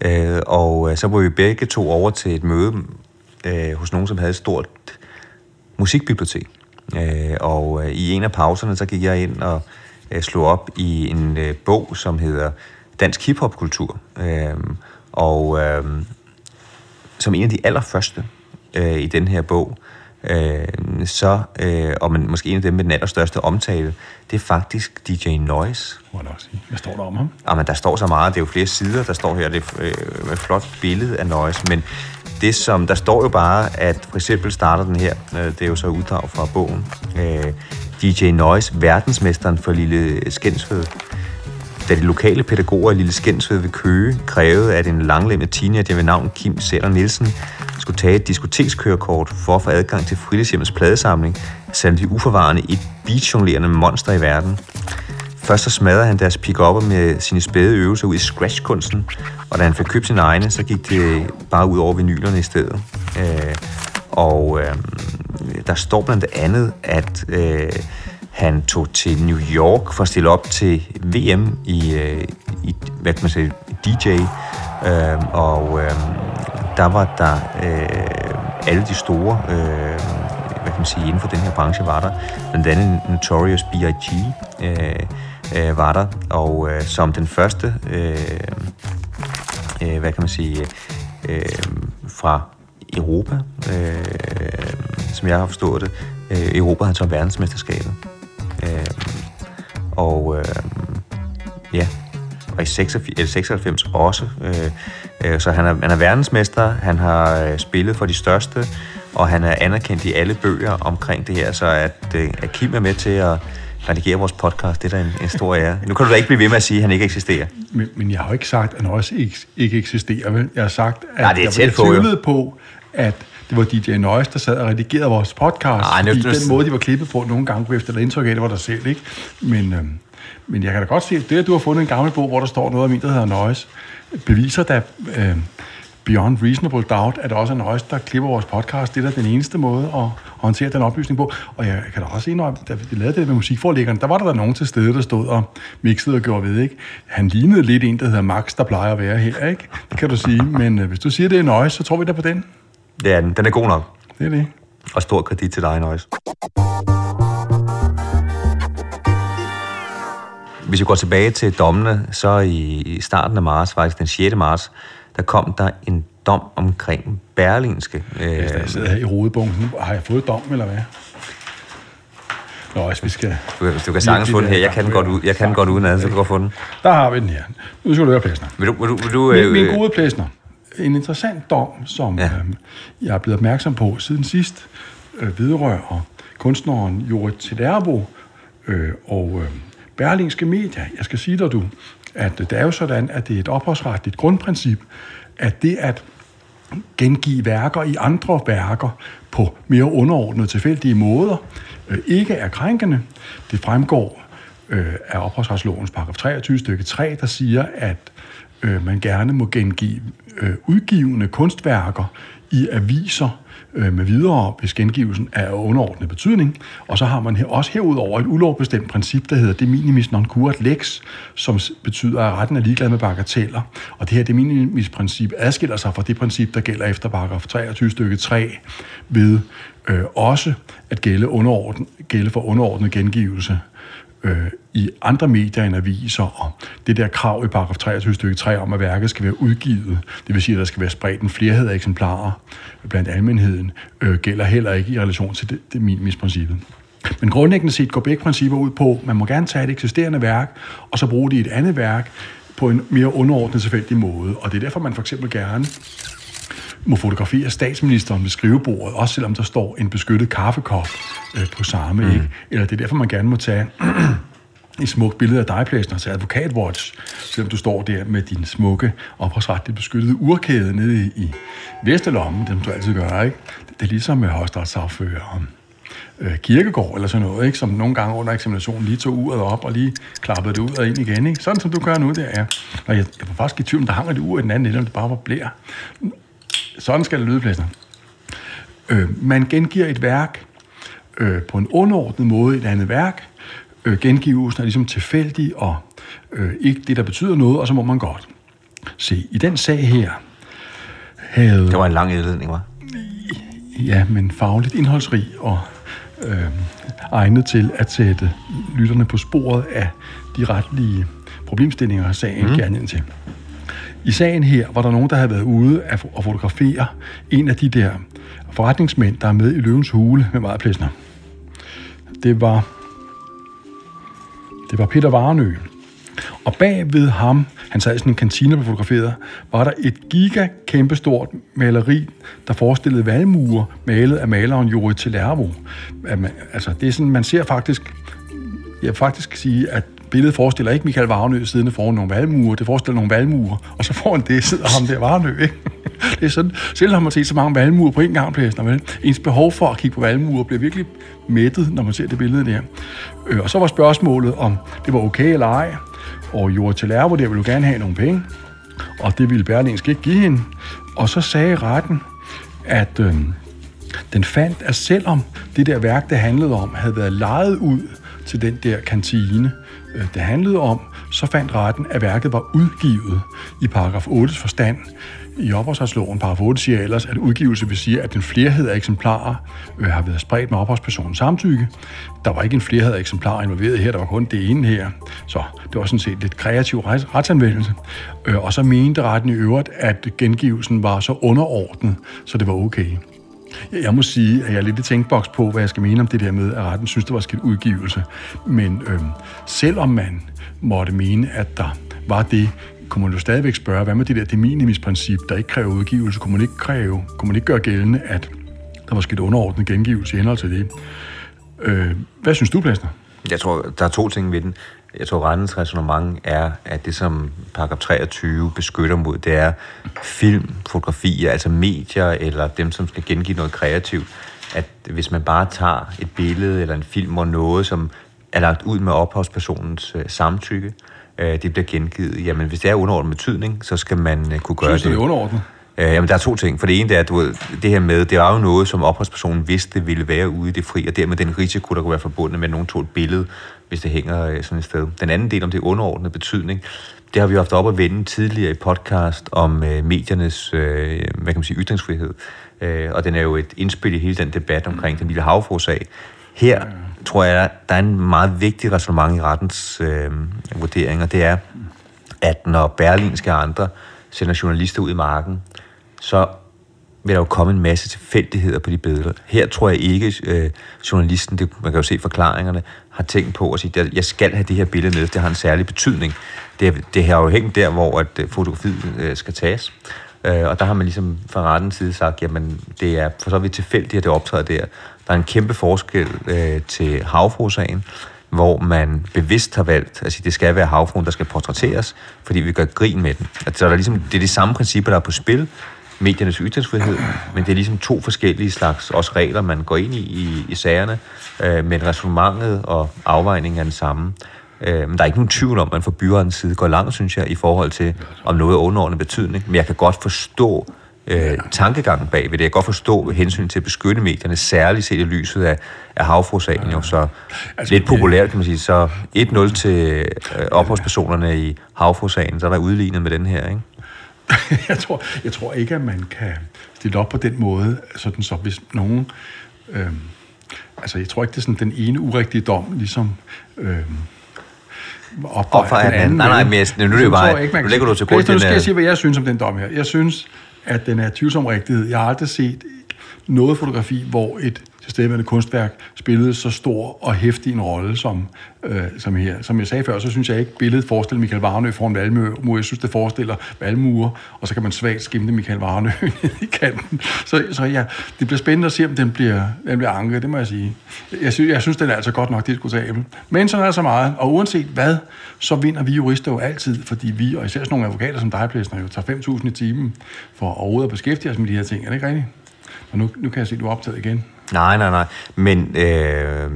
Øh, og øh, så var vi begge to over til et møde øh, hos nogen, som havde et stort musikbibliotek. Øh, og øh, i en af pauserne, så gik jeg ind og øh, slog op i en øh, bog, som hedder Dansk Hip-Hop-kultur. Øh, og øh, som en af de allerførste øh, i den her bog, øh, så, øh, og man, måske en af dem med den allerstørste omtale, det er faktisk DJ Noise. Må jeg nok sige. Hvad står der om ham? Jamen, der står så meget, det er jo flere sider, der står her, det er øh, et flot billede af Noise, men det som, der står jo bare, at for eksempel starter den her, øh, det er jo så uddrag fra bogen, øh, DJ Noise, verdensmesteren for Lille Skensved, da de lokale pædagoger i Lille Skensved ved Køge krævede, at en langlemmet teenager ved navn Kim Sætter Nielsen skulle tage et diskotekskørekort for at få adgang til fritidshjemmets pladesamling, satte de uforvarende et beachjonglerende monster i verden. Først så smadrede han deres pick med sine spæde øvelser ud i scratchkunsten, og da han fik købt sin egne, så gik det bare ud over vinylerne i stedet. Øh, og øh, der står blandt andet, at øh, han tog til New York for at stille op til VM i, øh, i hvad kan man sige, DJ, Øh, og øh, der var der øh, alle de store, øh, hvad kan man sige, inden for den her branche var der. Blandt andet Notorious B.I.G. Øh, øh, var der, og øh, som den første, øh, øh, hvad kan man sige, øh, fra Europa, øh, som jeg har forstået det. Øh, Europa har så verdensmesterskabet. Øh, og øh, ja, og i 96, 96 også. Øh, øh, så han er, han er verdensmester, han har øh, spillet for de største, og han er anerkendt i alle bøger omkring det her, så at, øh, at Kim er med til at redigere vores podcast, det er da en, en stor ære. Nu kan du da ikke blive ved med at sige, at han ikke eksisterer. Men, men jeg har jo ikke sagt, at han også ikke, ikke eksisterer. Vel? Jeg har sagt, at Nej, det er jeg tæt på, jo. på, at det var DJ Nøjes, der sad og redigerede vores podcast. Nej, nu- fordi nu- den måde, de var klippet på, nogle gange kunne efter indtryk af, det var der selv, ikke? Men, øhm, men jeg kan da godt se, at det, at du har fundet en gammel bog, hvor der står noget om en, der hedder Nøjes, beviser da øh, beyond reasonable doubt, at der også er Nøjes, der klipper vores podcast. Det er da den eneste måde at håndtere den oplysning på. Og jeg kan da også indrømme, da vi lavede det med musikforlæggeren, der var der, der nogen til stede, der stod og mixede og gjorde ved, ikke? Han lignede lidt en, der hedder Max, der plejer at være her, ikke? Det kan du sige. Men øh, hvis du siger, det er Nøjes, så tror vi da på den. Det er den. Den er god nok. Det er det. Og stor kredit til dig, Nøjes. Hvis vi går tilbage til dommene, så i starten af marts, faktisk den 6. marts, der kom der en dom omkring Berlinske. Øh, Jeg sidder her i hovedbunken. Har jeg fået dom, eller hvad? Nå, hvis vi skal... du, du kan sagtens få den her. Jeg kan den godt, ud, jeg kan den godt uden ad, så du kan få den. Der har vi den her. Nu skal du høre, Plæsner. Vil du, vil du, vil du, Min, øh, min gode Plæsner. En interessant dom, som Ja. øhm, jeg er blevet opmærksom på siden sidst, øh, vedrører kunstneren Jorit Tederbo øh, og øh, Berlingske Media. Jeg skal sige dig, du, at det er jo sådan, at det er et ophavsretligt grundprincip, at det at gengive værker i andre værker på mere underordnede tilfældige måder, øh, ikke er krænkende. Det fremgår øh, af ophavsretslovens paragraf 23 stykke 3, der siger, at øh, man gerne må gengive øh, udgivende kunstværker i aviser øh, med videre, hvis gengivelsen er af underordnet betydning. Og så har man her, også herudover et ulovbestemt princip, der hedder de minimis non curat lex, som betyder, at retten er ligeglad med bagateller. Og det her de minimis princip adskiller sig fra det princip, der gælder efter paragraf 23 stykke 3, ved øh, også at gælde, underordnet, gælde for underordnet gengivelse øh, i andre medier end aviser, og det der krav i paragraf 23 stykke 3 om, at værket skal være udgivet, det vil sige, at der skal være spredt en flerhed af eksemplarer blandt almenheden, øh, gælder heller ikke i relation til det, det minimisprincippet. Men grundlæggende set går begge principper ud på, at man må gerne tage et eksisterende værk, og så bruge det i et andet værk på en mere underordnet tilfældig måde. Og det er derfor, man for eksempel gerne må fotografere statsministeren ved skrivebordet, også selvom der står en beskyttet kaffekop øh, på samme. Mm. Ikke? Eller det er derfor, man gerne må tage et smukt billede af dig, Plæsner, til Advokatwatch, selvom du står der med din smukke, ophavsretligt beskyttede urkæde nede i, i Vesterlommen, det som du altid gør, ikke? Det, det er ligesom med højstretssagfører om øh, kirkegård eller sådan noget, ikke? som nogle gange under eksaminationen lige tog uret op og lige klappede det ud og ind igen. Ikke? Sådan som du gør nu, det er. Og jeg, jeg var faktisk i tvivl, om der hang et ur i den anden ende, eller det bare var blær. Sådan skal det lyde, Plæsner. Øh, man gengiver et værk øh, på en underordnet måde et andet værk. Øh, gengivelsen er ligesom tilfældig og øh, ikke det, der betyder noget, og så må man godt. Se, i den sag her havde... Det var en lang indledning, var. Ja, men fagligt indholdsrig og øh, egnet til at sætte lytterne på sporet af de retlige problemstillinger, sagen mm. giver til. I sagen her var der nogen, der havde været ude at fotografere en af de der forretningsmænd, der er med i Løvens Hule med meget plæsner. Det var, det var Peter Varenø. Og bag ved ham, han sad i sådan en kantine og fotograferet, var der et giga kæmpestort maleri, der forestillede valmuer, malet af maleren Jori Telervo. Altså, det er sådan, man ser faktisk, jeg vil faktisk sige, at billedet forestiller ikke Michael Varnø siddende foran nogle valmuer, det forestiller nogle valmuer, og så foran det sidder ham der Varnø, ikke? Det er sådan, selv har man set så mange valmuer på en gang, Plæsner, vel? Ens behov for at kigge på valmuer bliver virkelig mættet, når man ser det billede der. Øh, Og så var spørgsmålet, om det var okay eller ej, og Jord til Lærvo, der ville jo gerne have nogle penge, og det ville Berlingske ikke give hende. Og så sagde retten, at øh, den fandt, at selvom det der værk, det handlede om, havde været lejet ud til den der kantine, Øh, det handlede om, så fandt retten, at værket var udgivet i paragraf 8's forstand. I ophavsretsloven, paragraf 8 siger ellers, at udgivelse vil sige, at den flerhed af eksemplarer øh, har været spredt med ophavspersonens samtykke. Der var ikke en flerhed af eksemplarer involveret her, der var kun det ene her. Så det var sådan set lidt kreativ retsanvendelse. Øh, og så mente retten i øvrigt, at gengivelsen var så underordnet, så det var okay. Jeg- må sige, at jeg er lidt i tænkboks på, hvad jeg skal mene om det der med, at retten synes, det var sket udgivelse. Men øhm, selvom man måtte mene, at der var det, kunne man jo stadigvæk spørge, hvad med det der det minimisprincip, der ikke kræver udgivelse, kunne man ikke, kræve, kunne man ikke gøre gældende, at der var sket underordnet gengivelse i henhold til det. Øh, hvad synes du, Plæsner? Jeg tror, der er to ting ved den. Jeg tror, rettens resonemang er, at det, som paragraf 23 beskytter mod, det er film, fotografier, altså medier, eller dem, som skal gengive noget kreativt. At hvis man bare tager et billede eller en film og noget, som er lagt ud med ophavspersonens øh, samtykke, øh, det bliver gengivet. Jamen, hvis det er underordnet betydning, så skal man øh, kunne gøre Synes du, det. det er underordnet? Øh, jamen, der er to ting. For det ene det er, at du ved, det her med, det var jo noget, som opholdspersonen vidste ville være ude i det fri, og dermed den risiko, der kunne være forbundet med, at nogen tog et billede, hvis det hænger øh, sådan et sted. Den anden del om det underordnede betydning, det har vi haft op at vende tidligere i podcast om øh, mediernes øh, hvad kan man sige, ytringsfrihed. Øh, og den er jo et indspil i hele den debat omkring den lille havforsag. Her tror jeg, der er en meget vigtig resonemang i rettens øh, vurdering, og det er, at når Berlinske og andre sender journalister ud i marken, så vil der jo komme en masse tilfældigheder på de billeder. Her tror jeg ikke, øh, journalisten, det, man kan jo se forklaringerne, har tænkt på at sige, at jeg skal have det her billede med, det har en særlig betydning. Det, det har jo hængt der, hvor at øh, fotografiet øh, skal tages. Øh, og der har man ligesom fra rettens side sagt, jamen det er for så vidt tilfældigt, at det optræder der. Der er en kæmpe forskel øh, til havfrosagen, hvor man bevidst har valgt, altså det skal være havfruen, der skal portrætteres, fordi vi gør grin med den. Altså, der er ligesom, det er de samme principper, der er på spil, mediernes ytringsfrihed, men det er ligesom to forskellige slags også regler, man går ind i i, i sagerne, øh, men resonemanget og afvejningen er den samme. Øh, men der er ikke nogen tvivl om, at man fra byrettens side går langt, synes jeg, i forhold til, om noget er underordnet betydning. Men jeg kan godt forstå øh, tankegangen bag ved det. Jeg kan godt forstå hensyn til at beskytte medierne, særligt set i lyset af, af havfrusagen, jo så Altså, lidt populært, kan man sige. Så 1-0 til øh, opholdspersonerne i havfrusagen, så er der udlignet med den her, ikke? jeg, tror, jeg tror ikke, at man kan stille op på den måde, sådan så hvis nogen... Øh, altså, jeg tror ikke, det er sådan den ene urigtige dom, ligesom... Øh, opvejer Opvejer den anden. Nej, nej, men jeg- nu er det jo bare- ikke, man nu lægger du til grund Nu skal jeg sige, hvad jeg synes om den dom her. Jeg synes, at den er tvivlsom rigtighed. Jeg har aldrig set noget fotografi, hvor et tilstedeværende kunstværk spillede så stor og hæftig en rolle som, øh, som her. Som jeg sagde før, så synes jeg ikke, billedet forestiller Michael Varnø foran Valmue. Jeg synes, det forestiller Valmure, og så kan man svagt skimte Michael Varnø i kanten. Så, så ja, det bliver spændende at se, om den bliver, den bliver anket, det må jeg sige. Jeg synes, jeg synes den er altså godt nok diskutabel. Men sådan er der så meget, og uanset hvad, så vinder vi jurister jo altid, fordi vi, og især sådan nogle advokater som dig, Plæsner, jo tager 5.000 i timen for overhovedet at beskæftige os med de her ting. Er det ikke rigtigt? Og nu, nu kan jeg se, at du er optaget igen. Nej, nej, nej. Men øh,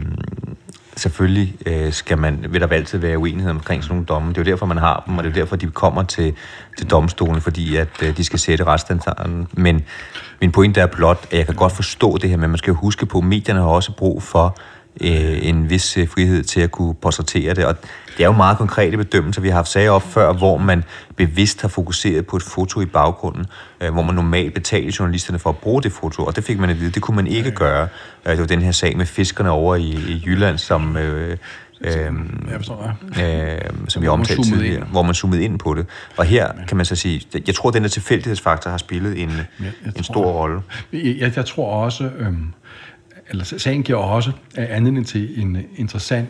selvfølgelig øh, skal man, vil der altid være uenighed omkring sådan nogle domme. Det er jo derfor, man har dem, og det er jo derfor, de kommer til, til domstolen, fordi at øh, de skal sætte retsstandarden. Men min pointe er blot, at jeg kan godt forstå det her, men man skal jo huske på, at medierne har også brug for øh, en vis øh, frihed til at kunne portrættere det. Og det er jo meget konkrete bedømmelser. Vi har haft sager op før, hvor man bevidst har fokuseret på et foto i baggrunden, øh, hvor man normalt betaler journalisterne for at bruge det foto, og det fik man at vide, det kunne man ikke gøre. Øh, det var den her sag med fiskerne over i, i Jylland, som... Øh, øh, Jeg forstår, ja. øh, som vi omtalte tidligere, hvor man zoomede ind på det. Og her kan man så sige, jeg tror, at den her tilfældighedsfaktor har spillet en, jeg en stor rolle. Jeg, jeg, jeg tror også, øhm, eller sagen giver også anledning til en interessant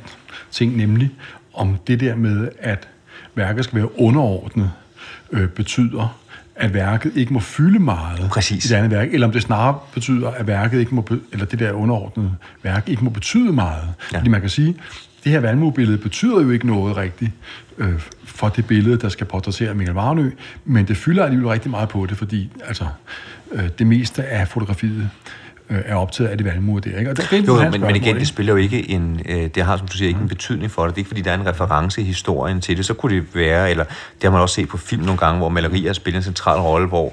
ting, nemlig om det der med, at værket skal være underordnet, øh, betyder, at værket ikke må fylde meget Præcis. i det andet værk, eller om det snarere betyder, at værket ikke må, be- eller det der underordnede værk ikke må betyde meget. Ja. Fordi man kan sige, det her valmue betyder jo ikke noget rigtigt øh, for det billede, der skal portrættere Michael Varnø, men det fylder alligevel rigtig meget på det, fordi altså, øh, det meste af fotografiet øh, er optaget af det valmue der. Ikke? Og det, det er et Jo, men, men igen, det spiller jo ikke en, øh, det har som du siger ikke en betydning for det. Det er ikke fordi, der er en reference i historien til det. Så kunne det være, eller det har man også set på film nogle gange, hvor malerier spiller en central rolle, hvor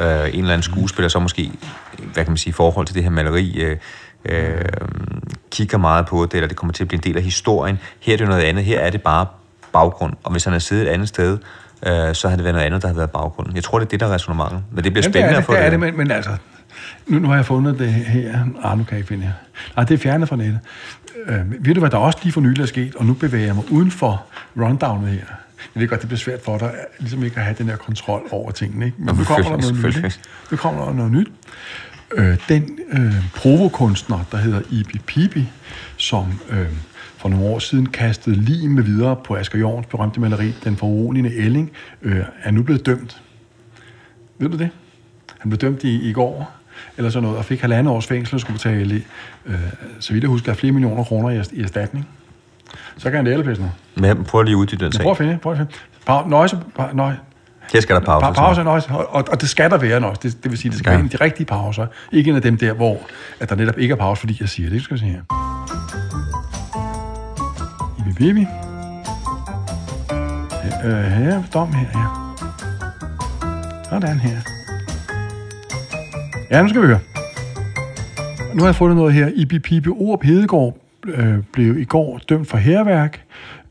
øh, en eller anden skuespiller så måske, hvad kan man sige, i forhold til det her maleri, øh, øh, kigger meget på det, eller det kommer til at blive en del af historien. Her er det noget andet. Her er det bare baggrund. Og hvis han havde siddet et andet sted, øh, så havde det været noget andet, der havde været baggrunden. Jeg tror, det er det, der er resonemanget. Men det bliver Jamen, spændende det er at få det, det, er det men, men altså, nu, nu har jeg fundet det her. Ah, nu kan jeg ikke finde her. Nej, det er fjernet fra nettet. Øh, ved du, hvad der også lige for nylig er sket, og nu bevæger jeg mig uden for rundownet her. Jeg ved godt, det bliver svært for dig, ligesom ikke at have den her kontrol over tingene. Ikke? Men nu kommer der noget nyt. Ikke? Nu kommer der noget nyt. Øh, den øh, provokunstner, der hedder Ibi Pibi, som øh, for nogle år siden kastede lim med videre på Asger Jorns berømte maleri, Den foruroligende Elling, øh, er nu blevet dømt. Ved du det? Han blev dømt i, i går, eller sådan noget, og fik halvandet års fængsel og skulle betale, øh, så vidt jeg husker, flere millioner kroner i, i erstatning. Så kan han det alle Men prøv lige at uddybe den sag. prøver at finde, prøv at finde. Pa- nøjse, pa- nøj, Her skal der pause. pa- pauser, nøjse, og, og, det skal der være nøjse. Det, det vil sige, det skal Ja. være en af de rigtige pauser. Ikke en af dem der, hvor at der netop ikke er pause, fordi jeg siger det. Skal vi se her. Ibi Bibi. Øh, her, dom her, ja. Sådan her. Ja, nu skal vi høre. Nu har jeg fundet noget her. Ibi Pibe Orup Hedegaard øh, blev i går dømt for herværk,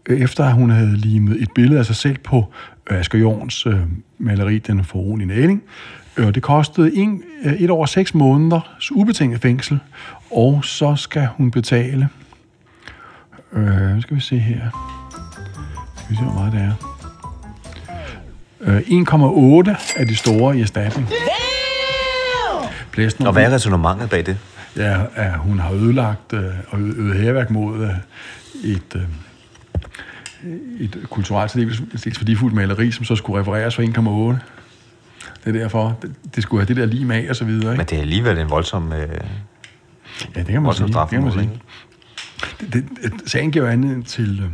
øh, efter at hun havde limet et billede af sig selv på øh, Asger Jorns øh, maleri, Den foruroligende ælling. Øh, det kostede en, øh, et og seks måneders ubetinget fængsel, og så skal hun betale... Øh, skal vi se her. Skal vi se, hvor meget det er. Øh, 1,8 af de store i erstatning. Blæsten, Og hvad er resonemanget bag det? Ja, at hun har ødelagt øh, og ø- øvet herværk mod øh, et, øh, et kulturelt særdeles værdifuldt maleri, som så skulle refereres for 1,8. Det er derfor, det, det skulle have det der lim af og så videre. Ikke? Men det er alligevel en voldsom... Øh, Ja, det kan man sige. Det kan man sige. Det, det, sagen giver anledning til øh,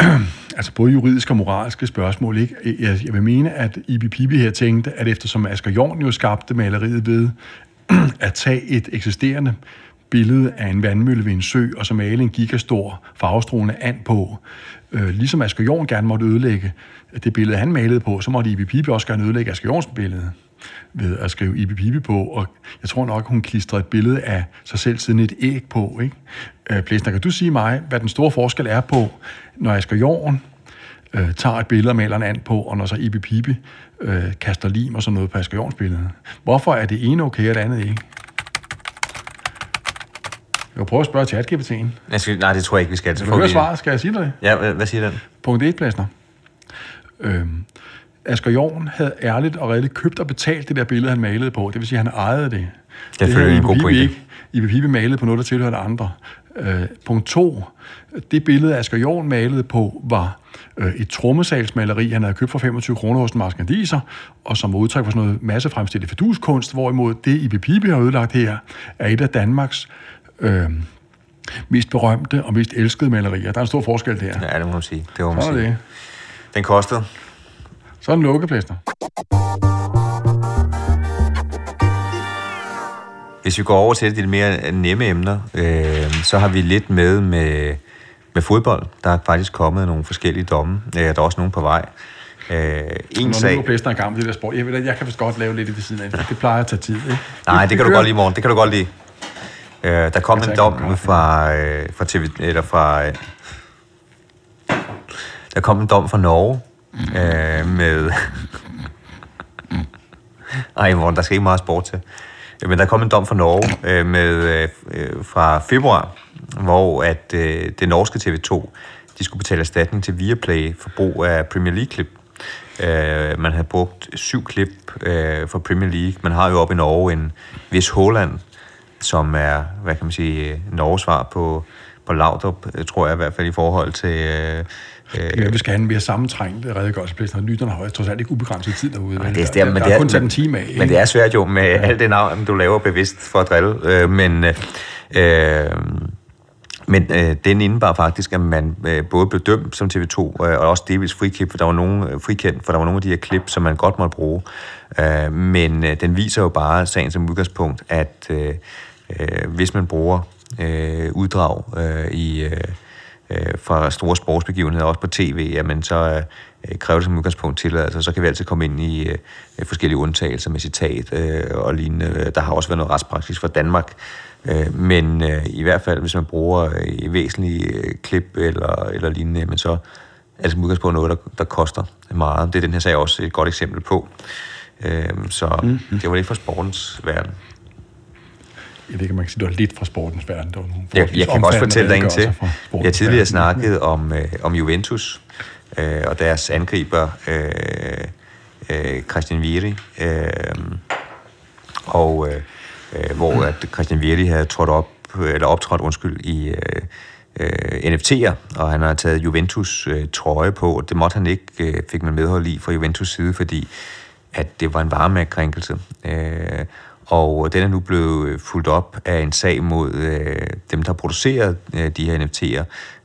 altså både juridiske og moralske spørgsmål. Ikke? Jeg, jeg vil mene, at Ibi Pibi her tænkte, at eftersom Asger Jorn jo skabte maleriet ved at tage et eksisterende billede af en vandmølle ved en sø, og så male en gigastor farvestrålende and på. Øh, ligesom Asger Jorn gerne måtte ødelægge det billede, han malede på, så måtte Ibi Pibi også gerne ødelægge Asger Jorns billede ved at skrive Ibi Pibi på, og jeg tror nok, hun klistrede et billede af sig selv siden et æg på. Ikke? Øh, Blæsner, kan du sige mig, hvad den store forskel er på, når Asger Jorn øh, tager et billede og maler en and på, og når så Ibi Pibi øh, kaster lim og sådan noget på Asger Jorns billede? Hvorfor er det ene okay, og det andet ikke? Jeg kan prøve at spørge ChatGPT'en. jeg skal, nej, det tror jeg ikke, vi skal. Vil du høre svaret? Skal jeg sige dig det? Ja, hvad, siger den? Punkt 1, Plæsner. Øhm, Asger Jorn havde ærligt og redeligt købt og betalt det der billede, han malede på. Det vil sige, at han ejede det. Det selvfølgelig en Ibe god pointe. ikke. Ibe Pibe malede på noget, der tilhørte andre. Øh, punkt 2. Det billede, Asger Jorn malede på, var øh, et trommesalsmaleri, han havde købt for 25 kroner hos en marskandiser, og som var udtryk for sådan noget massefremstillet feduskunst, hvorimod det, Ibe Pibe har ødelagt her, er et af Danmarks øh, mest berømte og mest elskede malerier. Der er en stor forskel der. Ja, det må man sige. Det må man Sådan sige. det. Den kostede. Så er den lukkeplæster. Hvis vi går over til de lidt mere nemme emner, øh, så har vi lidt med med, med fodbold. Der er faktisk kommet nogle forskellige domme. Øh, der er også nogle på vej. Øh, en Når nu sag... er blæster i gang med det der sport. Jeg, ved, jeg kan vist godt lave lidt i det siden af. Det plejer at tage tid, ikke? Nej, det vi kan du godt lide, morgen. Det kan du godt lide. Øh, der kom Jeg en dom en fra, øh, fra TV... Eller fra... Øh, der kom en dom fra Norge øh, med... Ej, morgen, der skal ikke meget sport til. Øh, Men der kom en dom fra Norge øh, med, øh, øh, fra februar, hvor at øh, det norske TV2, de skulle betale erstatning til Viaplay for brug af Premier League-klip. Øh, man havde brugt syv klip øh, for Premier League. Man har jo op i Norge en vis Holland, som er, hvad kan man sige, øh, Norges svar på, på Laudrup, øh, tror jeg i hvert fald i forhold til... Øh, øh, Ja, vi skal have en mere sammentrængt redegørelsesplæster. Lytterne har trods alt ikke ubegrænset tid derude. vel? det er, der, men der det er er, kun sat en time af. Men det er svært jo med ja. alt det navn, du laver bevidst for at drille. Øh, men øh, øh, men øh, den indebar faktisk, at man øh, både blev dømt som TV2, øh, og også delvis friklip, for der var nogle, øh, frikendt, for der var nogle af de her klip, som man godt måtte bruge. Øh, men øh, den viser jo bare sagen som udgangspunkt, at øh, øh, hvis man bruger øh, uddrag øh, i... Øh, øh, fra store sportsbegivenheder, også på tv, jamen så øh, kræver det som udgangspunkt til, altså så kan vi altid komme ind i øh, forskellige undtagelser med citat øh, og lignende. Der har også været noget retspraksis for Danmark, øh, men øh, i hvert fald, hvis man bruger øh, væsentlige øh, klip eller, eller lignende, men så er det som udgangspunkt noget, der, der koster meget. Det er den her sag også et godt eksempel på. Øh, så mm-hmm. det var lidt fra sportens verden. Jeg ved ikke, man kan sige, det var lidt fra sportens verden. Det var nogle Jeg, jeg kan også fortælle dig en til. Jeg tidligere verden. snakket om, øh, om Juventus øh, og deres angriber, øh, øh, Christian Vieri, øh, og øh, øh, hvor at Christian Vieri havde trådt op, eller optrådt, undskyld, i øh, øh, NFT'er, og han har taget Juventus øh, trøje på, det måtte han ikke, øh, fik man medhold i fra Juventus side, fordi at det var en varemærkekrænkelse. Øh, og øh, den er nu blevet øh, fuldt op af en sag mod øh, dem, der producerer øh, de her NFT'er,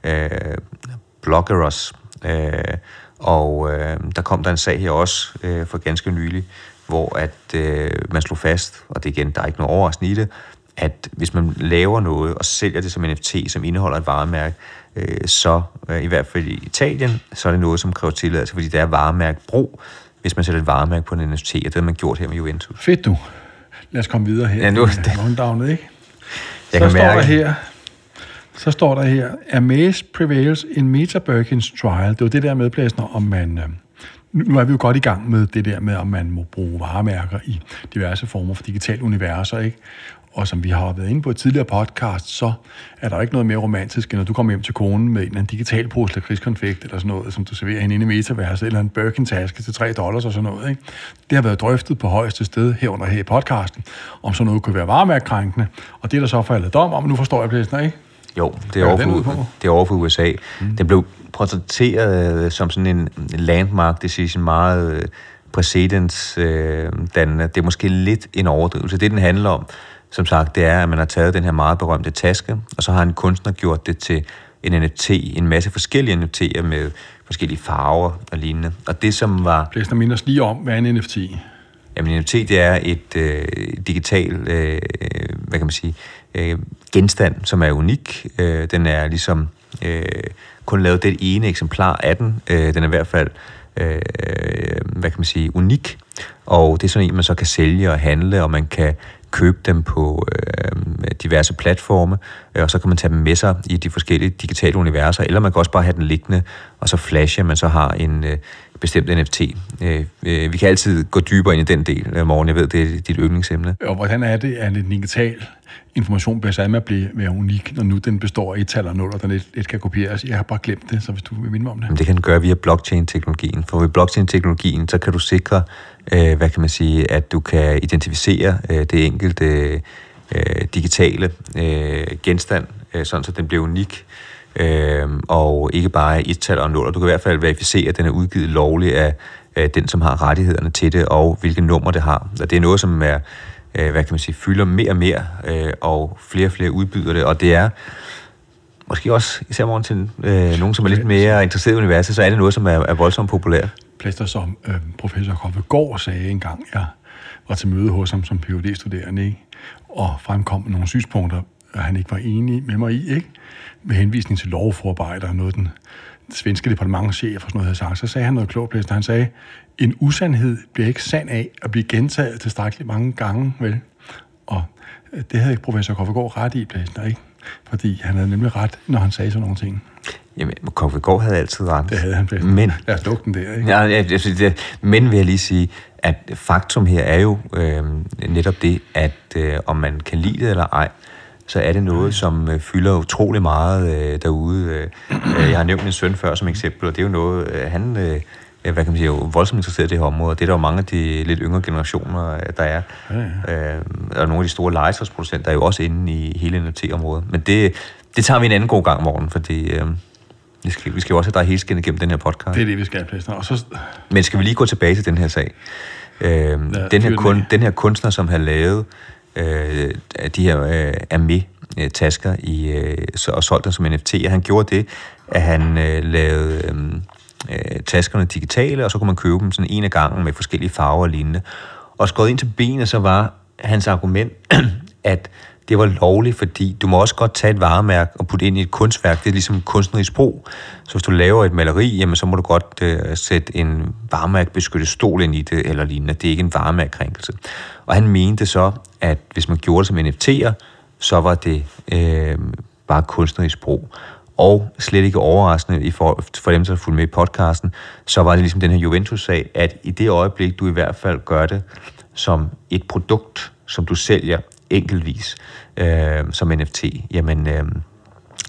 øh, Bloggeros. Øh, og øh, der kom der en sag her også øh, for ganske nylig, hvor at øh, man slog fast, og det igen, der er ikke noget overraskende i det, at hvis man laver noget og sælger det som NFT, som indeholder et varemærke, øh, så øh, i hvert fald i Italien, så er det noget, som kræver tilladelse, fordi det er varemærkebrug, hvis man sætter et varemærke på en NFT, og det har man gjort her med Juventus. Fedt du. Lad os komme videre her. Ja, nu- øh, runddownet, ikke? Jeg så kan står mærke- der her, så står der her, Amaze prevails in Meta Birkins trial. Det var det der med, Blæsner, om man... Øh, nu nu er vi jo godt i gang med det der med, om man må bruge varemærker i diverse former for digitale universer, ikke? Og som vi har været inde på i tidligere podcast, så er der ikke noget mere romantisk, end når du kommer hjem til konen med en eller anden digital pose lakridskonfekt eller sådan noget, som du serverer hende inde i metaverset, eller en Birkin-taske til 3 dollars og sådan noget. Ikke? Det har været drøftet på højeste sted herunder her i podcasten, om sådan noget kunne være varemærkekrænkende, og det er der så faldet dom om, nu forstår jeg pladsen, ikke? Jo, det er, er over for, det er over for USA. Mm. Den blev portrætteret øh, som sådan en landmark decision, meget øh, præcedens øh, dannende. Det er måske lidt en overdrivelse. Det, den handler om, som sagt, det er, at man har taget den her meget berømte taske, og så har en kunstner gjort det til en NFT, en masse forskellige NFT'er med forskellige farver og lignende. Og det, som var Blæsner minder os lige om, hvad er en NFT? Jamen, NFT det er et øh, digital, øh, hvad kan man sige, øh, genstand, som er unik. Øh, den er ligesom øh, kun lavet det ene eksemplar af den. Øh, den er i hvert fald, øh, hvad kan man sige, unik. Og det er sådan en, man så kan sælge og handle, og man kan købe dem på øh, diverse platforme, øh, og så kan man tage dem med sig i de forskellige digitale universer, eller man kan også bare have den liggende, og så flashe, at man så har en øh, bestemt NFT. Øh, øh, vi kan altid gå dybere ind i den del, øh, morgen. Jeg ved, det er dit yndlingsemne. Og hvordan er det, at en digital information bliver sat med at blive unik, når nu den består af et tal og nul, og den let kan kopieres? Jeg har bare glemt det, så hvis du vil minde mig om det. Det kan den gøre via blockchain-teknologien. For ved blockchain-teknologien, så kan du sikre, øh, hvad kan man sige, at du kan identificere øh, det enkelte øh, digitale øh, genstand, øh, sådan så den bliver unik, øh, og ikke bare et tal og en nul. Du kan i hvert fald verificere, at den er udgivet lovligt af øh, den, som har rettighederne til det, og hvilke nummer det har. Og det er noget, som er, øh, hvad kan man sige, fylder mere og mere, øh, og flere og flere udbyder det, og det er måske også, især morgen til øh, nogen, som er lidt mere interesseret i universet, så er det noget, som er, er voldsomt populært. Plæster, som øh, professor Koffe sagde engang, jeg var til møde hos ham som phd studerende ikke? og fremkom med nogle synspunkter, han ikke var enig med mig i, ikke? Med henvisning til lovforarbejder og noget, den svenske departementchef og sådan noget havde sagt, så sagde han noget klogt, Plæster. Han sagde, en usandhed bliver ikke sand af at blive gentaget tilstrækkeligt mange gange, vel? Og øh, det havde professor Koffe Gård ret i, Plæster, ikke? Fordi han havde nemlig ret, når han sagde sådan nogle ting. Jamen, Koffe havde altid ret. Det havde han, Plæster. Men, Lad os lukke den der, ikke? ja, jeg, det, men vil jeg lige sige, at faktum her er jo øh, netop det, at øh, om man kan lide det eller ej, så er det noget, som øh, fylder utrolig meget øh, derude. Øh, øh, jeg har nævnt min søn før som eksempel, og det er jo noget, han øh, hvad kan man sige, er jo voldsomt interesseret i det her område, det er der jo mange af de lidt yngre generationer, der er. Ja, ja. Øh, og nogle af de store legetøjsproducenter er jo også inde i hele NFT-området. Men det, det tager vi en anden god gang, morgen, fordi øh, vi, skal, vi skal jo også have dig helt igennem den her podcast. Det er det, vi skal, Plæster. Og så, Men skal vi lige gå tilbage til den her sag? Øh, Ja, den, her kun, den her kunstner, som har lavet øh, de her øh, Amé-tasker i, øh, så- og solgte dem som NFT, han gjorde det, at han øh, lavede øh, øh, taskerne digitale, og så kunne man købe dem sådan en af gangen med forskellige farver og lignende. Og skåret ind til benet, så var hans argument, at det var lovligt, fordi du må også godt tage et varemærke og putte ind i et kunstværk. Det er ligesom kunstnerisk brug. Så hvis du laver et maleri, jamen, så må du godt øh, sætte en varemærkebeskyttet stol ind i det, eller lignende. Det er ikke en varemærkekrænkelse. Og han mente så, at hvis man gjorde det som NFT'er, så var det øh, bare kunstnerisk brug. Og slet ikke overraskende i for, for dem, der fulgte med i podcasten, så var det ligesom den her Juventus-sag, at i det øjeblik, du i hvert fald gør det som et produkt, som du sælger enkeltvis øh, som NFT, jamen øh,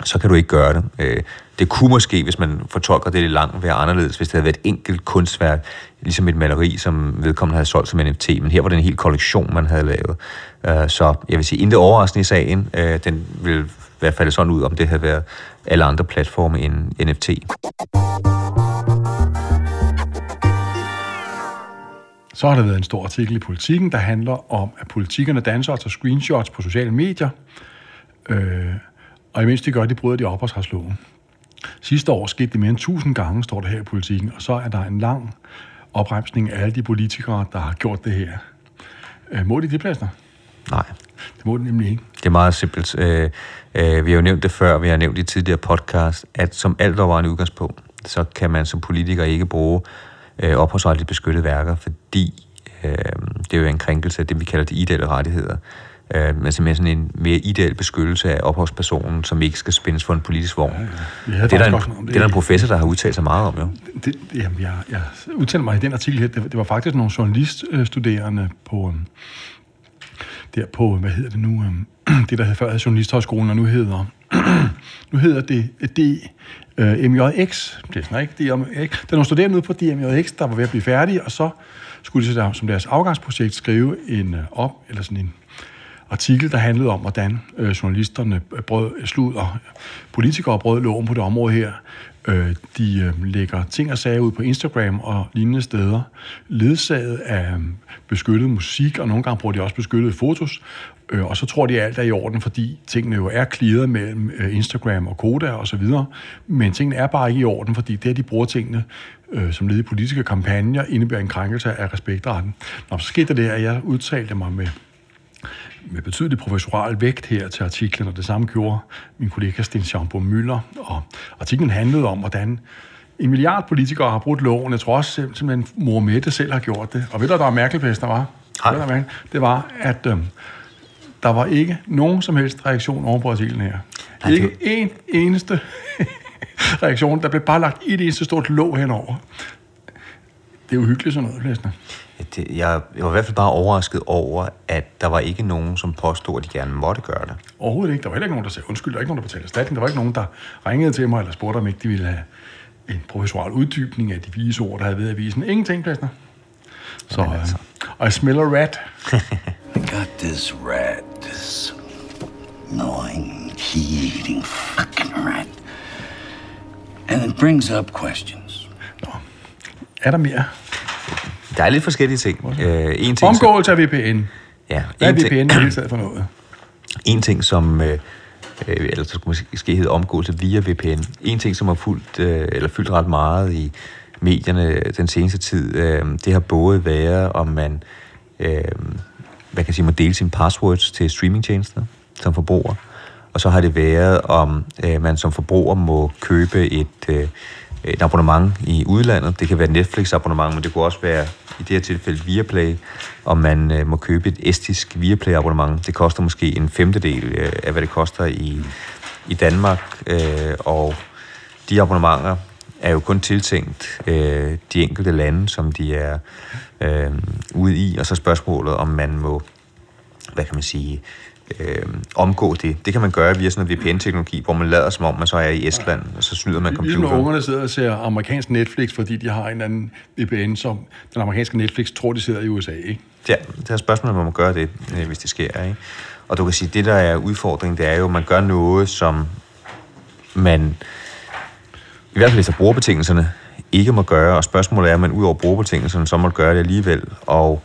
så kan du ikke gøre det. Øh, det kunne måske, hvis man fortolker det lidt langt, være anderledes, hvis det havde været et enkelt kunstværk, ligesom et maleri, som vedkommende havde solgt som NFT, men her var det en hel kollektion, man havde lavet. Øh, så jeg vil sige, intet overraskende i sagen, øh, den vil i hvert fald sådan ud, om det havde været alle andre platforme end NFT. Så har der været en stor artikel i Politiken, der handler om, at politikerne danser og tager screenshots på sociale medier. Øh, og imens de gør, de bryder de opholdsretsloven. Sidste år skete det mere end 1000 gange, står det her i Politiken, og så er der en lang opremsning af alle de politikere, der har gjort det her. Øh, må de det, Plæsner? Nej. Det må de nemlig ikke. Det er meget simpelt. Øh, øh, vi har jo nævnt det før, vi har nævnt i tidligere podcast, at som alt en udgangspunkt, så kan man som politiker ikke bruge øh, ophavsretligt beskyttede værker, fordi øh, det er jo en krænkelse af det, vi kalder de ideelle rettigheder. Øh, men simpelthen sådan en mere ideel beskyttelse af ophavspersonen, som ikke skal spændes for en politisk vogn. Ja, ja. Det, er der en, det. det er der en professor, der har udtalt sig meget om, jo. Det, jamen, jeg, jeg udtalte mig i den artikel her, det, det var faktisk nogle journaliststuderende på, øhm, der på, hvad hedder det nu, øhm, det der hed før Journalisthøjskolen, og nu hedder, nu hedder det D, øh, MJX, det er ikke DMX. Der er nogle studerende ude på DMJX, der var ved at blive færdige, og så skulle de så der, som deres afgangsprojekt skrive en øh, op, eller sådan en artikel, der handlede om, hvordan øh, journalisterne brød, slud og politikere brød loven på det område her. Øh, de øh, lægger ting og sager ud på Instagram og lignende steder, ledsaget af øh, beskyttet musik, og nogle gange bruger de også beskyttede fotos, øh, og så tror de, at alt er i orden, fordi tingene jo er clearet mellem øh, Instagram og Koda og så videre, men tingene er bare ikke i orden, fordi det, at de bruger tingene øh, som led i politiske kampagner, indebærer en krænkelse af respektretten. Nå, så skete det, at jeg udtalte mig med med betydelig professoral vægt her til artiklen, og det samme gjorde min kollega Sten Schambo Møller. Og artiklen handlede om, hvordan en milliard politikere har brudt loven. Jeg tror også simpelthen, mor Mette selv har gjort det. Og ved du, der var mærkeligt, der var? Nej. Det var, at øhm, der var ikke nogen som helst reaktion over på artiklen her. Nej, ikke en eneste reaktion. Der blev bare lagt et eneste stort låg henover. Det er jo hyggeligt sådan noget, Læsner det, jeg, jeg var i hvert fald bare overrasket over, at der var ikke nogen, som påstod, at de gerne måtte gøre det. Overhovedet ikke. Der var heller ikke nogen, der sagde undskyld. Der var ikke nogen, der betalte erstatning. Der var ikke nogen, der ringede til mig eller spurgte, om ikke de ville have en professional uddybning af de vise ord, der havde ved avisen. Ingenting, Plæsner. Så, Jamen, altså. uh, I smell a rat. I got this rat, this gnawing, eating fucking rat. And it brings up questions. Nå. Er der mere? Der er lidt forskellige ting. Uh, en ting Omgåelse af VPN. Ja. Hvad er VPN i hele taget for noget? En ting, som... Uh, eller så skulle måske hedde omgåelse via VPN. En ting, som har fulgt, uh, eller fyldt ret meget i medierne den seneste tid, uh, det har både været, om man uh, hvad kan jeg sige, må dele sine passwords til streamingtjenester som forbruger. Og så har det været, om uh, man som forbruger må købe et, uh, Øh, et abonnement i udlandet. Det kan være Netflix-abonnement, men det kunne også være i det her tilfælde Viaplay, og man øh, må købe et estisk Viaplay-abonnement. Det koster måske en femtedel øh, af, hvad det koster i, i Danmark, øh, og de abonnementer er jo kun tiltænkt øh, de enkelte lande, som de er øh, ude i, og så spørgsmålet, om man må, hvad kan man sige, øh, omgå det. Det kan man gøre via sådan en VPN-teknologi, hvor man lader som om, man så er i Estland, og så snyder man computeren. Ligesom ungerne sidder og ser amerikansk Netflix, fordi de har en anden VPN, som den amerikanske Netflix tror, de sidder i USA, ikke? Ja, det er spørgsmålet, om man må gøre det, øh, hvis det sker, ikke? Og du kan sige, det der er udfordringen, det er jo, at man gør noget, som man, i hvert fald efter brugerbetingelserne, ikke må gøre, og spørgsmålet er, at man ud over brugerbetingelserne, så må gøre det alligevel, og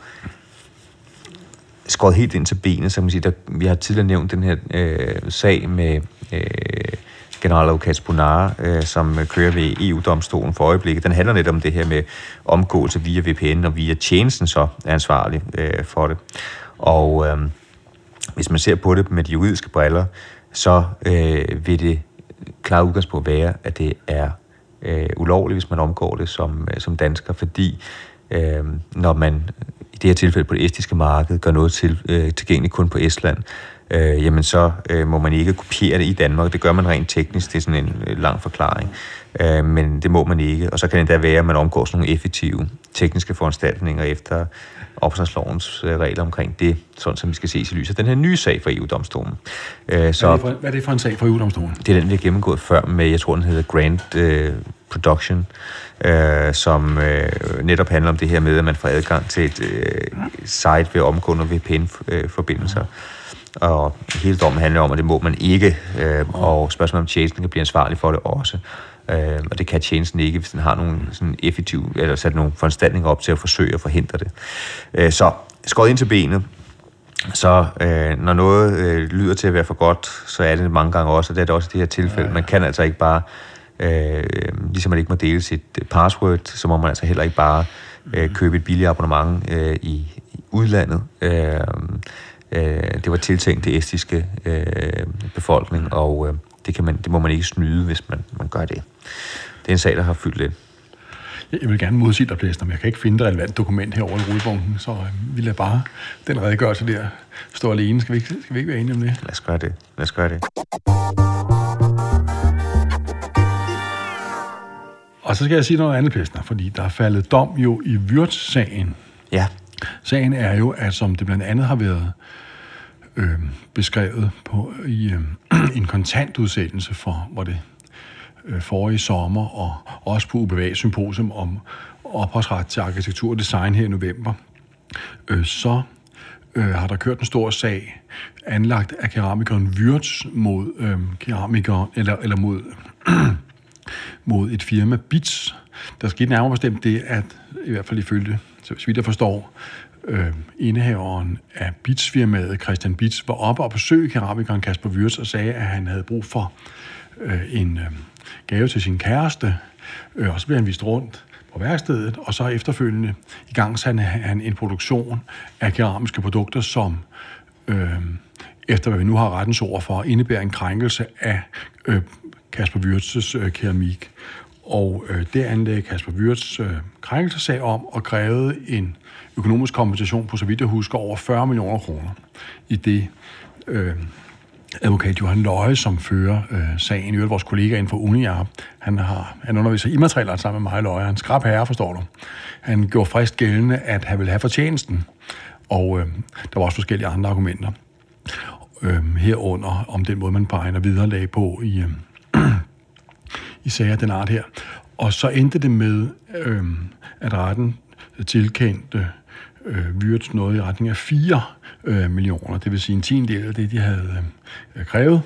skåret helt ind til benet, så man sige, der, vi har tidligere nævnt den her øh, sag med øh, generaladvokat Bonar, øh, som kører ved EU-domstolen for øjeblikket. Den handler lidt om det her med omgåelse via VPN, og via tjenesten så er ansvarlig øh, for det. Og øh, hvis man ser på det med de juridiske briller, så øh, vil det klare udgangspunkt være, at det er øh, ulovligt, hvis man omgår det som, øh, som dansker, fordi øh, når man i det her tilfælde på det estiske marked gør noget til, øh, tilgængeligt kun på Estland, øh, jamen så øh, må man ikke kopiere det i Danmark. Det gør man rent teknisk, det er sådan en øh, lang forklaring. Øh, men det må man ikke, og så kan det endda være, at man omgår sådan nogle effektive tekniske foranstaltninger efter opstillingslovens øh, regler omkring det, sådan som vi skal se i lyset den her nye sag fra EU-domstolen. Øh, så, hvad, er det for, hvad er det for en sag fra EU-domstolen? Det er den, vi har gennemgået før med, jeg tror, den hedder Grand øh, Production, øh, som øh, netop handler om det her med, at man får adgang til et øh, site ved at omgå nogle VPN-forbindelser. Og hele dommen handler om, at det må man ikke, øh, og spørgsmålet om tjenesten kan blive ansvarlig for det også. Øh, og det kan tjenesten ikke, hvis den har nogle sådan effektive, eller sat nogle foranstaltninger op til at forsøge at forhindre det. Øh, så skåret ind til benet, så øh, når noget øh, lyder til at være for godt, så er det mange gange også, og det er det også i det her tilfælde. Man kan altså ikke bare, øh, ligesom man ikke må dele sit øh, password, så må man altså heller ikke bare øh, købe et billigt abonnement øh, i, i udlandet. Øh, øh, det var tiltænkt det estiske øh, befolkning, og øh, det, kan man, det må man ikke snyde, hvis man, man gør det. Det er en sag, der har fyldt lidt. Jeg vil gerne modsige dig, Plæster, men jeg kan ikke finde et relevant dokument herovre i rulebunken, så øh, vi lader bare den redegørelse der stå alene. Skal vi, ikke, skal vi ikke være enige om det? Lad os gøre det. Lad os gøre det. Og så skal jeg sige noget andet, Plæster, fordi der er faldet dom jo i Wirtz-sagen. Ja. Sagen er jo, at som det blandt andet har været øh, beskrevet på, i øh, en kontantudsendelse for, hvor det øh, forrige sommer, og også på UBA Symposium om ophavsret til arkitektur og design her i november, øh, så øh, har der kørt en stor sag anlagt af keramikeren Wirtz mod øh, keramikeren, eller, eller mod, mod et firma Bits. Der skete nærmere bestemt det, at i hvert fald ifølge, så vidt jeg forstår, øh, indehaveren af Bits-firmaet, Christian Bits, var oppe og besøgte keramikeren Kasper Wirtz og sagde, at han havde brug for øh, en øh, gave til sin kæreste, øh, og så blev han vist rundt på værkstedet, og så efterfølgende i gang satte han en produktion af keramiske produkter, som øh, efter hvad vi nu har rettens ord for, indebærer en krænkelse af øh, Kasper Wirtz's øh, keramik. Og øh, det anlagde Kasper Wirtz øh, krænkelsesag om og krævede en økonomisk kompensation på, så vidt jeg husker, over 40 millioner kroner i det øh, advokat Johan Løje, som fører øh, sagen. I øvrigt vores kollega inden for Uniar, han, har, han underviser i sammen med mig, Løje. Han skrab herre, forstår du. Han gjorde frist gældende, at han ville have fortjenesten. Og øh, der var også forskellige andre argumenter. Øh, herunder om den måde, man beregner viderelag på i, øh, i sager den art her. Og så endte det med, øh, at retten tilkendte øh, Wirtz noget i retning af 4 øh, millioner, det vil sige en tiendel af det, de havde øh, krævet.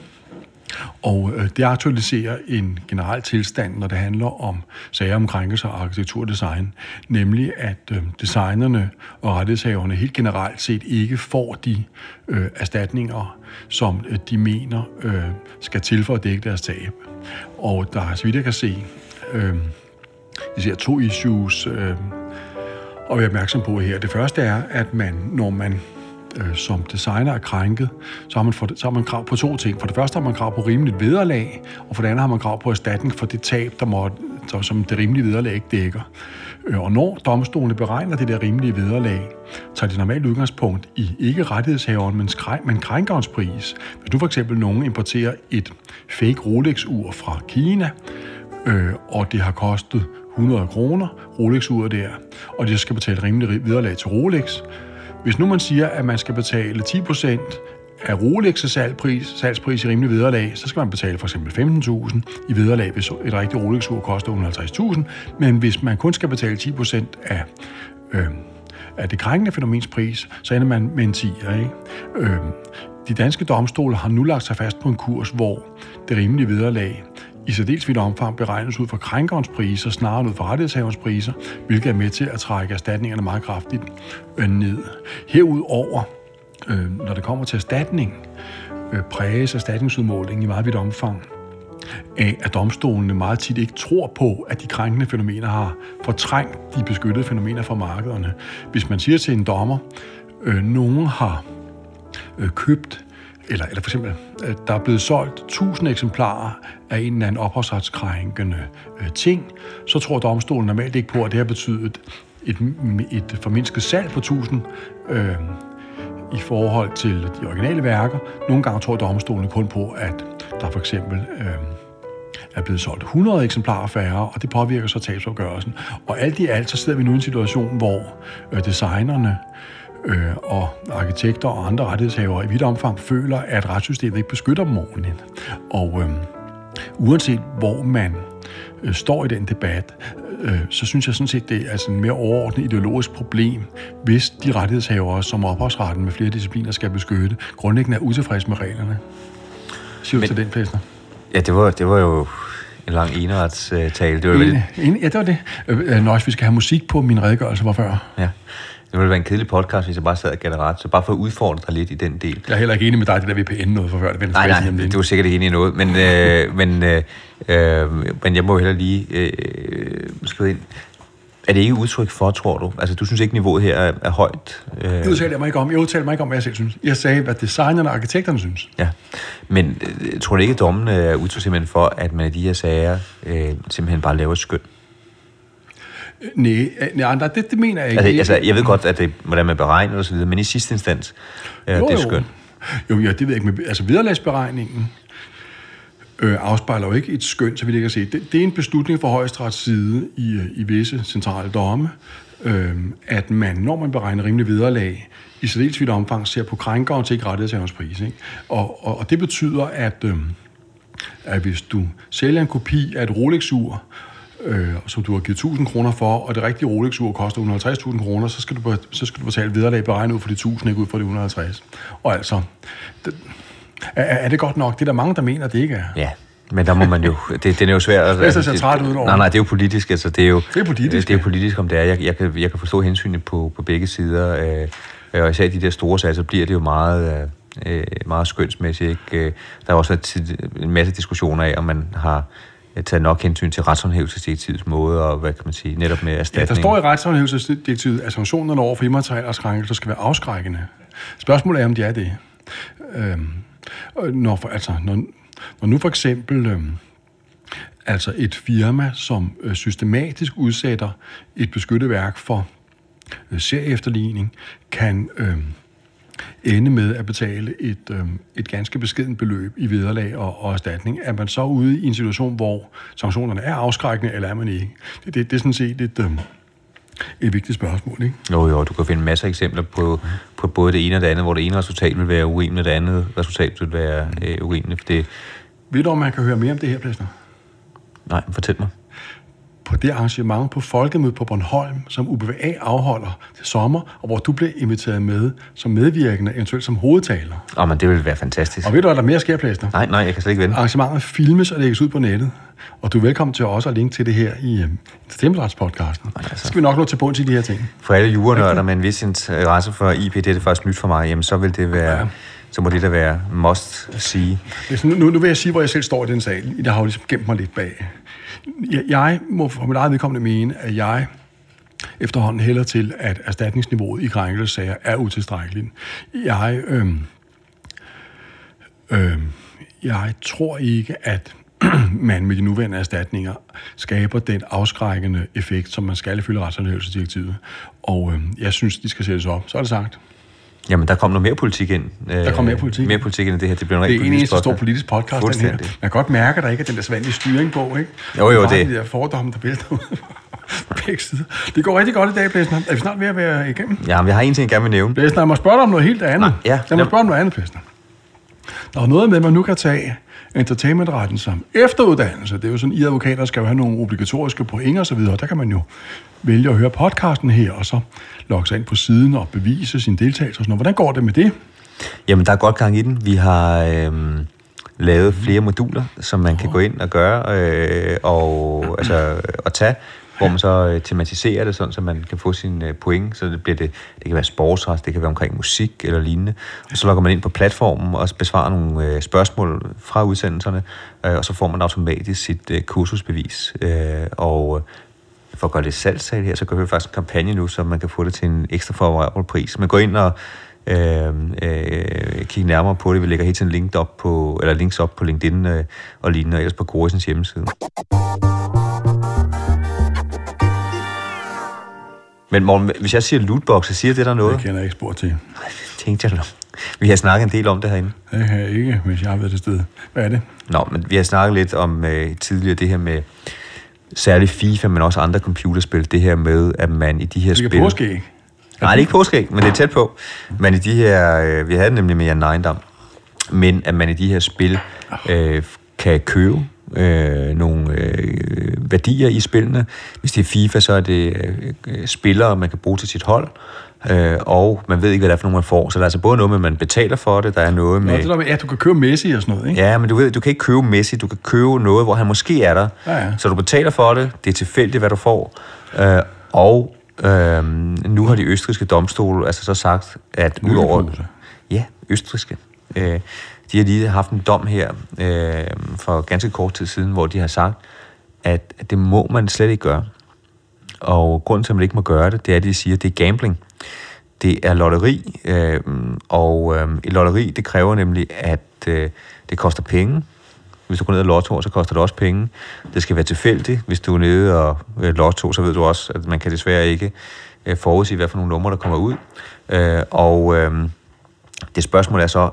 Og øh, det aktualiserer en generel tilstand, når det handler om sager om krænkelser og arkitekturdesign, nemlig at øh, designerne og rettighedshaverne helt generelt set ikke får de øh, erstatninger, som øh, de mener øh, skal til for at dække deres tab. Og der er, så vidt jeg kan se, øh, især to issues, øh, at være opmærksom på her. Det første er, at man, når man øh, som designer er krænket, så har, man for, så har man krav på to ting. For det første har man krav på rimeligt vederlag, og for det andet har man krav på erstatning for det tab, der må, som det rimelige vederlag ikke dækker. Øh, og når domstolene beregner det der rimelige vederlag, tager de normalt udgangspunkt i ikke rettighedshaveren, men, skræ- men krænkerens pris. Hvis du for eksempel nogen importerer et fake Rolex-ur fra Kina, øh, og det har kostet 100 kroner, Rolex-uret der, og de skal betale rimelig vederlag til Rolex. Hvis nu man siger, at man skal betale 10% af Rolex' salgpris, salgspris i rimelig vederlag, så skal man betale for eksempel 15.000 i vederlag, hvis et rigtigt Rolex-ur koster 150.000. Men hvis man kun skal betale 10% af, øh, af det krænkende fænomens pris, så ender man med en 10. Ikke? Øh, de danske domstole har nu lagt sig fast på en kurs, hvor det rimelige vederlag i særdeles vidt omfang beregnes ud fra krænkerens priser, snarere ud fra rettighedshaverens priser, hvilket er med til at trække erstatningerne meget kraftigt øh, ned. Herudover, øh, når det kommer til erstatning, øh, præges erstatningsudmålingen i meget vidt omfang af, at domstolene meget tit ikke tror på, at de krænkende fænomener har fortrængt de beskyttede fænomener fra markederne. Hvis man siger til en dommer, øh, nogen har øh, købt, eller, eller for eksempel, øh, der er blevet solgt 1000 eksemplarer af en eller anden ophavsretskrænkende øh, ting, så tror domstolen normalt ikke på, at det har betydet et, et formindsket salg på 1000 øh, i forhold til de originale værker. Nogle gange tror domstolen kun på, at der for eksempel øh, er blevet solgt 100 eksemplarer færre, og det påvirker så tabsopgørelsen. Og alt i alt, så sidder vi nu i en situation, hvor øh, designerne øh, og arkitekter og andre rettighedshavere i vidt omfang føler, at retssystemet ikke beskytter dem ordentligt. Og øh, uanset hvor man øh, står i den debat, øh, så synes jeg sådan set, det er altså en mere overordnet ideologisk problem, hvis de rettighedshavere, som ophavsretten med flere discipliner skal beskytte, grundlæggende er utilfredse med reglerne. Siger du til den, Plæsner? Ja, det var, det var jo en lang eneretstale. Det var vel, En, en, ja, det var det. Øh, øh, Nøjes, vi skal have musik på min redegørelse, hvorfor? ja. Det ville være en kedelig podcast, hvis jeg bare sad og gav ret. Så bare for at udfordre dig lidt i den del. Jeg er heller ikke enig med dig, det der VPN noget for før. Det Nej, nej, nemlig. du er sikkert ikke enig i noget, men, øh, men, øh, øh, men jeg må heller lige øh, skrive ind. Er det ikke udtryk for, tror du? Altså, du synes ikke, niveauet her er, er højt? Øh, Det udtaler jeg mig ikke om. Jeg udtaler mig ikke om, hvad jeg selv synes. Jeg sagde, hvad designerne og arkitekterne synes. ja. Men øh, tror du ikke, at dommen er udtryk simpelthen for, at man i de her sager øh, simpelthen bare laver skøn? Nej, nej, nej det, det mener jeg ikke. Altså, altså, jeg ved godt, at det, hvordan man beregner og så videre, men i sidste instans, øh, det er skøn. Jo, ja, det ved jeg ikke. Men, altså, vederlagsberegningen øh, afspejler jo ikke et skøn, så vidt jeg kan se. Det, det er en beslutning fra højesterets side i, i visse centrale domme, øh, at man, når man beregner rimelig vederlag, i særdeles vidt omfang ser på krænkeren til ikke rettighedshaverens pris. Ikke? Og, og, og det betyder, at, øh, at hvis du sælger en kopi af et Rolex-ur, øh, som du har givet 1000 kroner for, og det rigtige Rolex-ur koster 150.000 kroner, så skal, du, så skal du betale vederlag beregnet ud for de 1000, ikke ud for de 150. Og altså, det, er, er det godt nok? Det er der mange, der mener, det ikke er. Ja, men der må man jo... Det, den er jo svært... at- Det ser træt ud over. Nej, nej, det er jo politisk. Altså, det er jo, Det er politisk, Det er politisk, om det er. Jeg, jeg, kan, jeg kan forstå hensynet på, på begge sider. Øh, og især i de der store sager, så bliver det jo meget, øh, meget skønsmæssigt. Ikke? Øh, Der er også en masse diskussioner af, om man har øh, taget nok hensyn til retshåndhævelsesdirektivets måde, og hvad kan man sige, netop med Ja, erstatning. der står i retshåndhævelsesdirektivet, at sanktionerne over for immaterielle skal være afskrækkende. Spørgsmålet er, om de er det. Øhm, når, for, altså, når, når nu for eksempel øhm, altså et firma, som øh, systematisk udsætter et beskyttet værk for øh, serieefterligning, kan øh, ende med at betale et, øh, et ganske beskedent beløb i vederlag og, og erstatning. Er man så ude i en situation, hvor sanktionerne er afskrækkende, eller er man ikke? Det, det, det er sådan set et, øh, et vigtigt spørgsmål, ikke? Jo, jo, du kan finde masser af eksempler på, på både det ene og det andet, hvor det ene resultat vil være urimeligt, og det andet resultat vil være øh, urimeligt. Det, Ved du, om man kan høre mere om det her, Plæsner? nej, fortæl mig. På det arrangement på Folkemødet på Bornholm, som UBVA afholder til sommer, og hvor du blev inviteret med som medvirkende, eventuelt som hovedtaler. Åh, men det vil være fantastisk. Og ved du, at der er mere sker, Plæsner? Nej, nej, jeg kan slet ikke vente. Arrangementet filmes og lægges ud på nettet. Og du er velkommen til også at linke til det her i um, Entertainmentrets-podcasten. altså. Så skal vi nok nå til bunds i de her ting. For alle jurenørder med en vis interesse for IP, det er det faktisk nyt for mig, jamen så vil det være, Ja. så må det da være must sige. Sådan, nu, nu vil jeg sige, hvor jeg selv står i den sal. Jeg har jo ligesom gemt mig lidt bag. Jeg, jeg må for mit eget vedkommende mene, at jeg efterhånden hælder til, at erstatningsniveauet i krænkelsesager er utilstrækkeligt. Jeg, øh, øh, jeg tror ikke, at man med de nuværende erstatninger skaber den afskrækkende effekt, som man skal ifølge retshåndhævelsesdirektivet. Og øh, jeg synes, de skal sættes op. Så er det sagt. Jamen, der kom noget mere politik ind. Der kom mere politik Mere ind. politik ind i det her. Det bliver en Det er rigtig en eneste stor politisk podcast, den her. Man kan godt mærke, at der ikke er den der svanlige styring på, ikke? Jo, jo, det- de der fordomme, der vælter ud på begge sider. Det går rigtig godt i dag, Plæsner. Er vi snart ved at være igennem? Ja, men jeg har en ting, jeg gerne vil nævne. Plæsner, jeg må spørge dig om noget helt andet. Nej, ja. Jeg må spørge om noget andet, Plæsner. Der er noget med, at man nu kan tage entertainmentretten som efteruddannelse. Det er jo sådan, I advokater skal jo have nogle obligatoriske point og så videre. Der kan man jo vælge at høre podcasten her, og så logge sig ind på siden og bevise sin deltagelse og sådan noget. Hvordan går det med det? Jamen, der er godt gang i den. Vi har øhm, lavet flere moduler, som man kan gå ind og gøre øh, og, altså, og tage, hvor man så øh, tematiserer det, sådan, så man kan få sine øh, point. Så det, bliver det, det kan være sportsret, det kan være omkring musik eller lignende. Og så logger man ind på platformen og besvarer nogle øh, spørgsmål fra udsendelserne, øh, og så får man automatisk sit øh, kursusbevis. Øh, og øh, for at gøre det salgssal her, så kører vi faktisk en kampagne nu, så man kan få det til en ekstra favorabel pris. Man går ind og øh, øh, kigge nærmere på det. Vi lægger helt tiden link op på, eller links op på LinkedIn øh, og lignende, og ellers på Gorisens hjemmeside. Men Morten, hvis jeg siger lootbox, så siger det der noget? Det kender jeg ikke spor til. Tænkte jeg nok. Vi har snakket en del om det herinde. Det jeg ikke, hvis jeg har været til sted. Hvad er det? Nå, men vi har snakket lidt om øh, tidligere det her med særligt FIFA, men også andre computerspil. Det her med, at man i de her Det spil... er påske, ikke? Nej, det er ikke påske, men det er tæt på. Men i de her... Øh, vi havde det nemlig med Jan Neindam. Men at man i de her spil øh, kan købe øh, nogle øh, værdier i spillene. Hvis det er FIFA, så er det øh, spillere, man kan bruge til sit hold. Øh, og man ved ikke, hvad det er for nogle, man får. Så der er altså både noget med, at man betaler for det, der er noget Nå, med... det der med, ja, du kan købe Messi og sådan noget, ikke? Ja, men du ved, du kan ikke købe Messi, du kan købe noget, hvor han måske er der. Ja, ja. Så du betaler for det, det er tilfældigt, hvad du får. Øh, og øh, nu har de østriske domstole altså så sagt, at udover... Ja, østriske. Øh, de har lige haft en dom her øh, for ganske kort tid siden, hvor de har sagt, at det må man slet ikke gøre. Og grunden til, at man ikke må gøre det, det er, at de siger, at det er gambling. Det er lotteri, øh, og øh, et lotteri, det kræver nemlig, at øh, det koster penge. Hvis du går ned og lotto, så koster det også penge. Det skal være tilfældigt. Hvis du er nede og øh, lotto, så ved du også, at man kan desværre ikke øh, forudsige, hvad for nogle numre, der kommer ud. Øh, og øh, det spørgsmål er så,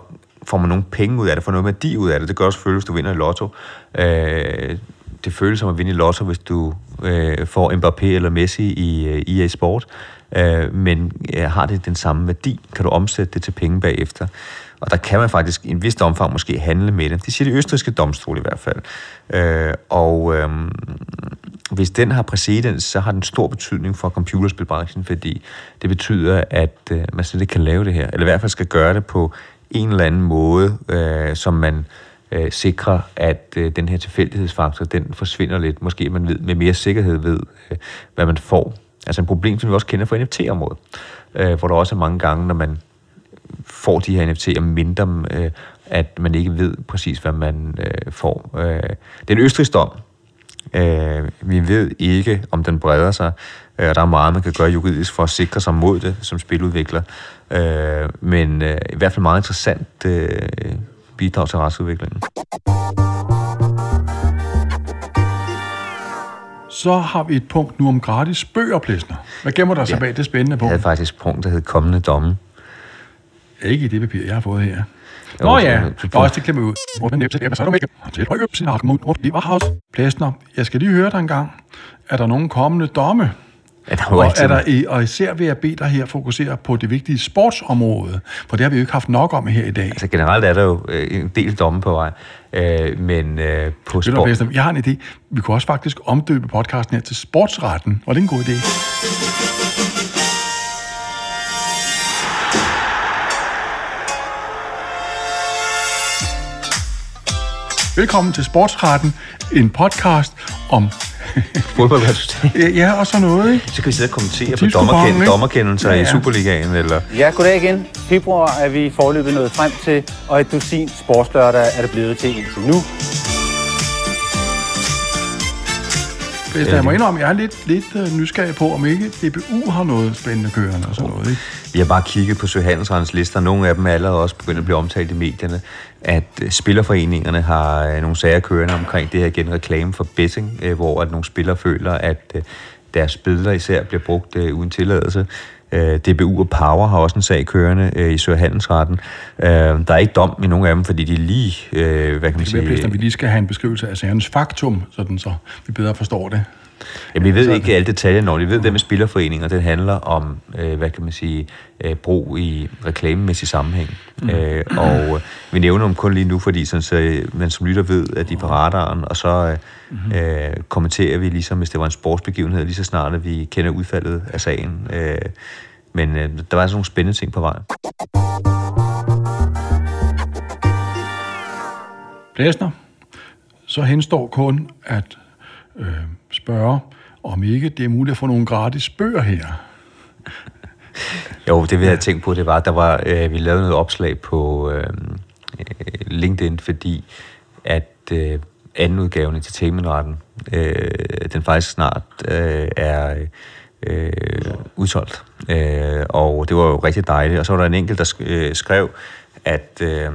får man nogle penge ud af det, får noget værdi ud af det. Det gør også føles, hvis du vinder i lotto. Øh, det føles som at vinde i lotto, hvis du øh, får Mbappé eller Messi i øh, EA Sport. Øh, men øh, har det den samme værdi? Kan du omsætte det til penge bagefter? Og der kan man faktisk i en vis omfang måske handle med det. Det siger de østrigske domstol i hvert fald. Øh, og øh, hvis den har præcedens, så har den stor betydning for computerspilbranchen, fordi det betyder, at øh, man slet ikke kan lave det her, eller i hvert fald skal gøre det på en eller anden måde, øh, som man øh, sikrer, at øh, den her tilfældighedsfaktor, den forsvinder lidt. Måske man ved, med mere sikkerhed ved, øh, hvad man får. Altså en problem, som vi også kender fra NFT-området, øh, hvor der også er mange gange, når man får de her NFT'er mindre, øh, at man ikke ved præcis, hvad man øh, får. Øh, den er dom. Øh, vi ved ikke, om den breder sig, øh, der er meget, man kan gøre juridisk for at sikre sig mod det som spiludvikler. Øh, men øh, i hvert fald meget interessant øh, bidrag til retsudviklingen. Så har vi et punkt nu om gratis bøger, Plæsner. Hvad gemmer der sig Ja. bag det spændende Jeg punkt? havde faktisk et punkt, der hed kommende domme. Ikke i det papir, jeg har fået her. Nå ja, så- og også det klemmer ud. Hvor den næste så er du ikke. Til højøb, sin argument, hvor det var havs. Plæsner, jeg skal lige høre dig en gang. Er der nogen kommende domme? Ja, der Og, er der, og især vil jeg bede dig her fokusere på det vigtige sportsområde, for det har vi jo ikke haft nok om her i dag. Altså generelt er der jo øh, en del domme på vej, øh, men øh, på sport... Jeg har en idé. Vi kunne også faktisk omdøbe podcasten her til sportsretten. Var det en god idé? Velkommen til Sportsretten, en podcast om... fodboldresultat. Ja, ja, og sådan noget, ikke? Så kan vi sidde og kommentere på dommerkend- dommerkendelser Ja, ja, i Superligaen, eller... Ja, goddag igen. Februar er vi forløbet nået frem til, og et dusin sportslørdag er det blevet til indtil nu. Plæsner, jeg må indrømme, jeg er lidt, lidt øh, nysgerrig på, om ikke DBU har noget spændende kørende og sådan noget, ikke? Vi har bare kigget på Søhandelsrettens lister. Nogle af dem er allerede også begyndt at blive omtalt i medierne, at øh, spillerforeningerne har øh, nogle sager kørende omkring det her igen reklame for betting, øh, hvor at nogle spillere føler, at deres billeder især bliver brugt uden tilladelse. DBU og Power har også en sag kørende i Søhandelsretten. Øh, der er ikke dom i nogle af dem, fordi de lige, hvad kan man Det er bedst, at sige... vi lige skal have en beskrivelse af sagernes faktum, sådan så vi bedre forstår det. Jamen, vi ved ikke alle detaljer, når vi ved det med spillerforeninger. Det handler om, øh, hvad kan man sige, øh, brug i reklamemæssig sammenhæng. Mm. Øh, og øh, vi nævner dem kun lige nu, fordi sådan, så, øh, man som lytter ved, at de er på radaren, og så øh, mm-hmm. øh, kommenterer vi ligesom, hvis det var en sportsbegivenhed, lige så snart at vi kender udfaldet af sagen. Øh, men øh, der var altså nogle spændende ting på vej. Blæsner, så henstår kun at øh, spørge, om ikke det er muligt at få nogle gratis bøger her. Jo, det vi havde tænkt på, det var, at der var, øh, vi lavede noget opslag på øh, øh LinkedIn, fordi at øh, anden udgaven, Entertainmentretten, øh, den faktisk snart øh, er øh, udsolgt. Øh, og det var jo rigtig dejligt. Og så var der en enkelt, der sk- øh, skrev, at øh,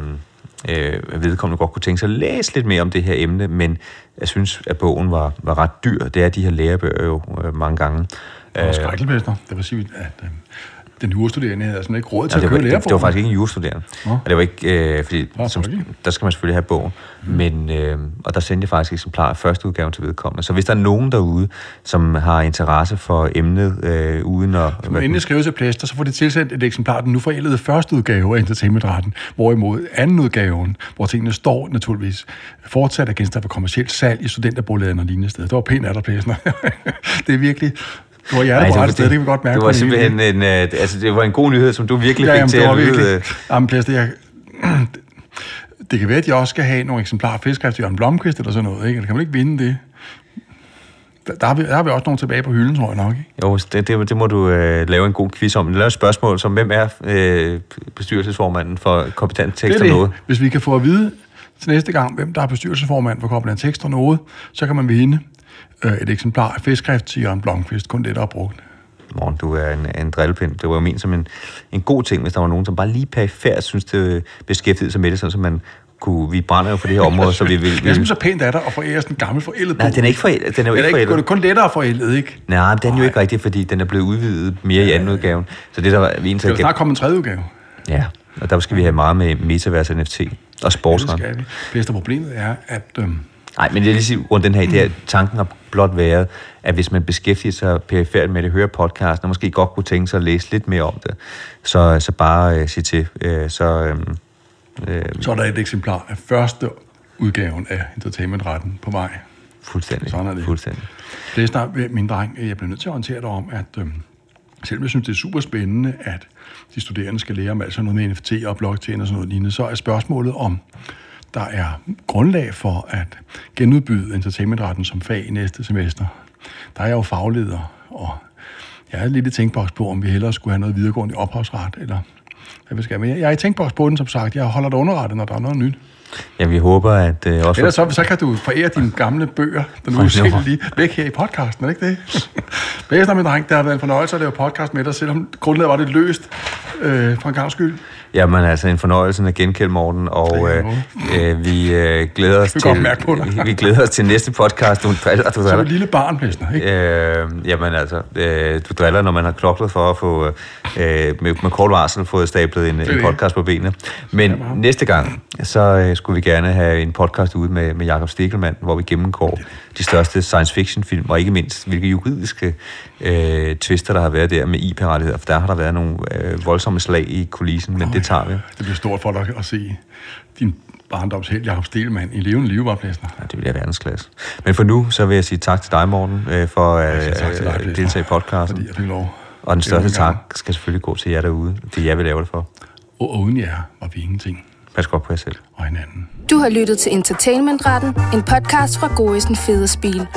øh, vedkommende godt kunne tænke sig at læse lidt mere om det her emne, men jeg synes, at bogen var, var ret dyr. Det er de her lærebøger jo øh, mange gange. Det var skrækkelmester. Det vil sige, at øh, den jurastuderende havde sådan ikke råd til Ja, at det, var, køre det, lærerbogen. det var faktisk ikke en jurastuderende. Nå. Og det var ikke, øh, fordi Nå, som, selvfølgelig. der skal man selvfølgelig have bogen. Mm. Men, øh, og der sendte jeg faktisk eksemplarer af første udgave til vedkommende. Så hvis der er nogen derude, som har interesse for emnet, øh, uden at... Må endelig skrive til Plæster, så får de tilsendt et eksemplar af den nu forældede første udgave af Entertainmentretten, hvorimod anden udgaven, hvor tingene står naturligvis fortsat er genstand for kommersielt salg i studenterboligen og lignende steder. Det var pænt af dig, Plæster. det er virkelig... Du var hjertet på rette sted, det kan vi godt mærke. Det var simpelthen en, øh, altså, det var en god nyhed, som du virkelig Ja, fik jamen, til det var at lyde... virkelig... øh, Jamen, Plæster, jeg... Det kan være, at de også skal have nogle eksemplarer af fiskskrift til Jørgen Blomqvist eller sådan noget, ikke? Eller kan man ikke vinde det? Der, der, har vi, der har vi også nogle tilbage på hylden, tror jeg nok, ikke? Jo, det, det, det må du øh, lave en god quiz om. Lave et spørgsmål som, hvem er øh, bestyrelsesformanden for kompetent tekst og noget? Hvis vi kan få at vide til næste gang, hvem der er bestyrelsesformand for Koblenz Tekst og noget, så kan man vinde øh, et eksemplar af fiskskrift til Jørgen Blomqvist, kun det, der er brugt. Morgen, du er en, en drillepind. Det var jo ment som en, en god ting, hvis der var nogen, som bare lige perifært synes, det beskæftigede sig med det, sådan, så man kunne, vi brænder jo for det her område, så vi vil... Jeg synes, så pænt er der at forære sådan en gammel forældet Nej, den er ikke forældet. Den er jo Den er ikke ikke, det er forældet. kun lettere forældet, ikke? Nej, men den er jo ikke rigtig, fordi den er blevet udvidet mere i anden udgave. Så det der var vi Der egentlig vil snart komme en tredje udgave. Ja, og der skal vi have meget med metaverse NFT og Det sportsret. skal vi. Bedste problemet er, at øhm, Nej, men det er lige sige, rundt den her idé, at tanken har blot været, at hvis man beskæftiger sig perifært med det, hører podcasten, og måske godt kunne tænke sig at læse lidt mere om det, så, så bare øh, sige til. Øh, så, øh, øh, så er der et eksemplar af første udgaven af Entertainmentretten på vej. fuldstændig. Sådan er det. Fuldstændig. Det er snart, min dreng, jeg bliver nødt til at orientere dig om, at øhm, selvom jeg synes, det er super spændende, at de studerende skal lære om alt sådan noget med NFT og blockchain og sådan noget lignende, så er spørgsmålet om, der er grundlag for at genudbyde entertainmentretten som fag i næste semester. Der er jeg jo fagleder, og jeg er lidt i tænkboks på, om vi hellere skulle have noget videregående ophavsret, eller hvad vi skal. Men jeg jeg er i tænkboks på den, som sagt. Jeg holder dig underrettet, når der er noget nyt. Ja, vi håber, at øh, også... Ellers så, så kan du forære dine gamle bøger, der nu er lige væk her i podcasten, er det ikke det? Bedst min dreng, det har været en fornøjelse at lave podcast med dig, selvom grundlaget var lidt løst øh, for en gang skyld. Jamen altså en fornøjelse at genkende Morten, og øh, øh, vi øh, glæder os til vi glæder os til næste podcast. Du driller, du Som driller. et lille barn, Plæsner, ikke? Øh, jamen altså, øh, du driller, når man har kloklet for at få øh, med, med kort varsel fået stablet en, en podcast på benene. Men næste gang, så øh, skulle vi gerne have en podcast ude med, med Jakob Stikkelmann, hvor vi gennemgår de største science fiction film, og ikke mindst, hvilke juridiske øh, twister, der har været der med IP-rettigheder, for der har der været nogle øh, voldsomme slag i kulissen, men det tager vi. Det bliver stort for dig at se din barndomsheld, Jacob Stelmann, i levende liv, var Plæsner. Ja, det bliver verdensklasse. Men for nu, så vil jeg sige tak til dig, Morten, øh, for at Jeg til dig, øh, Plæsner, deltage i podcasten. Fordi jeg fik lov. Og den største tak skal selvfølgelig gå til jer derude. Det er jer, vi laver det for. Og uden jer var vi ingenting. Pas godt på jer selv. Og hinanden. Du har lyttet til Entertainmentretten, en podcast fra Gorisen Fede Spil.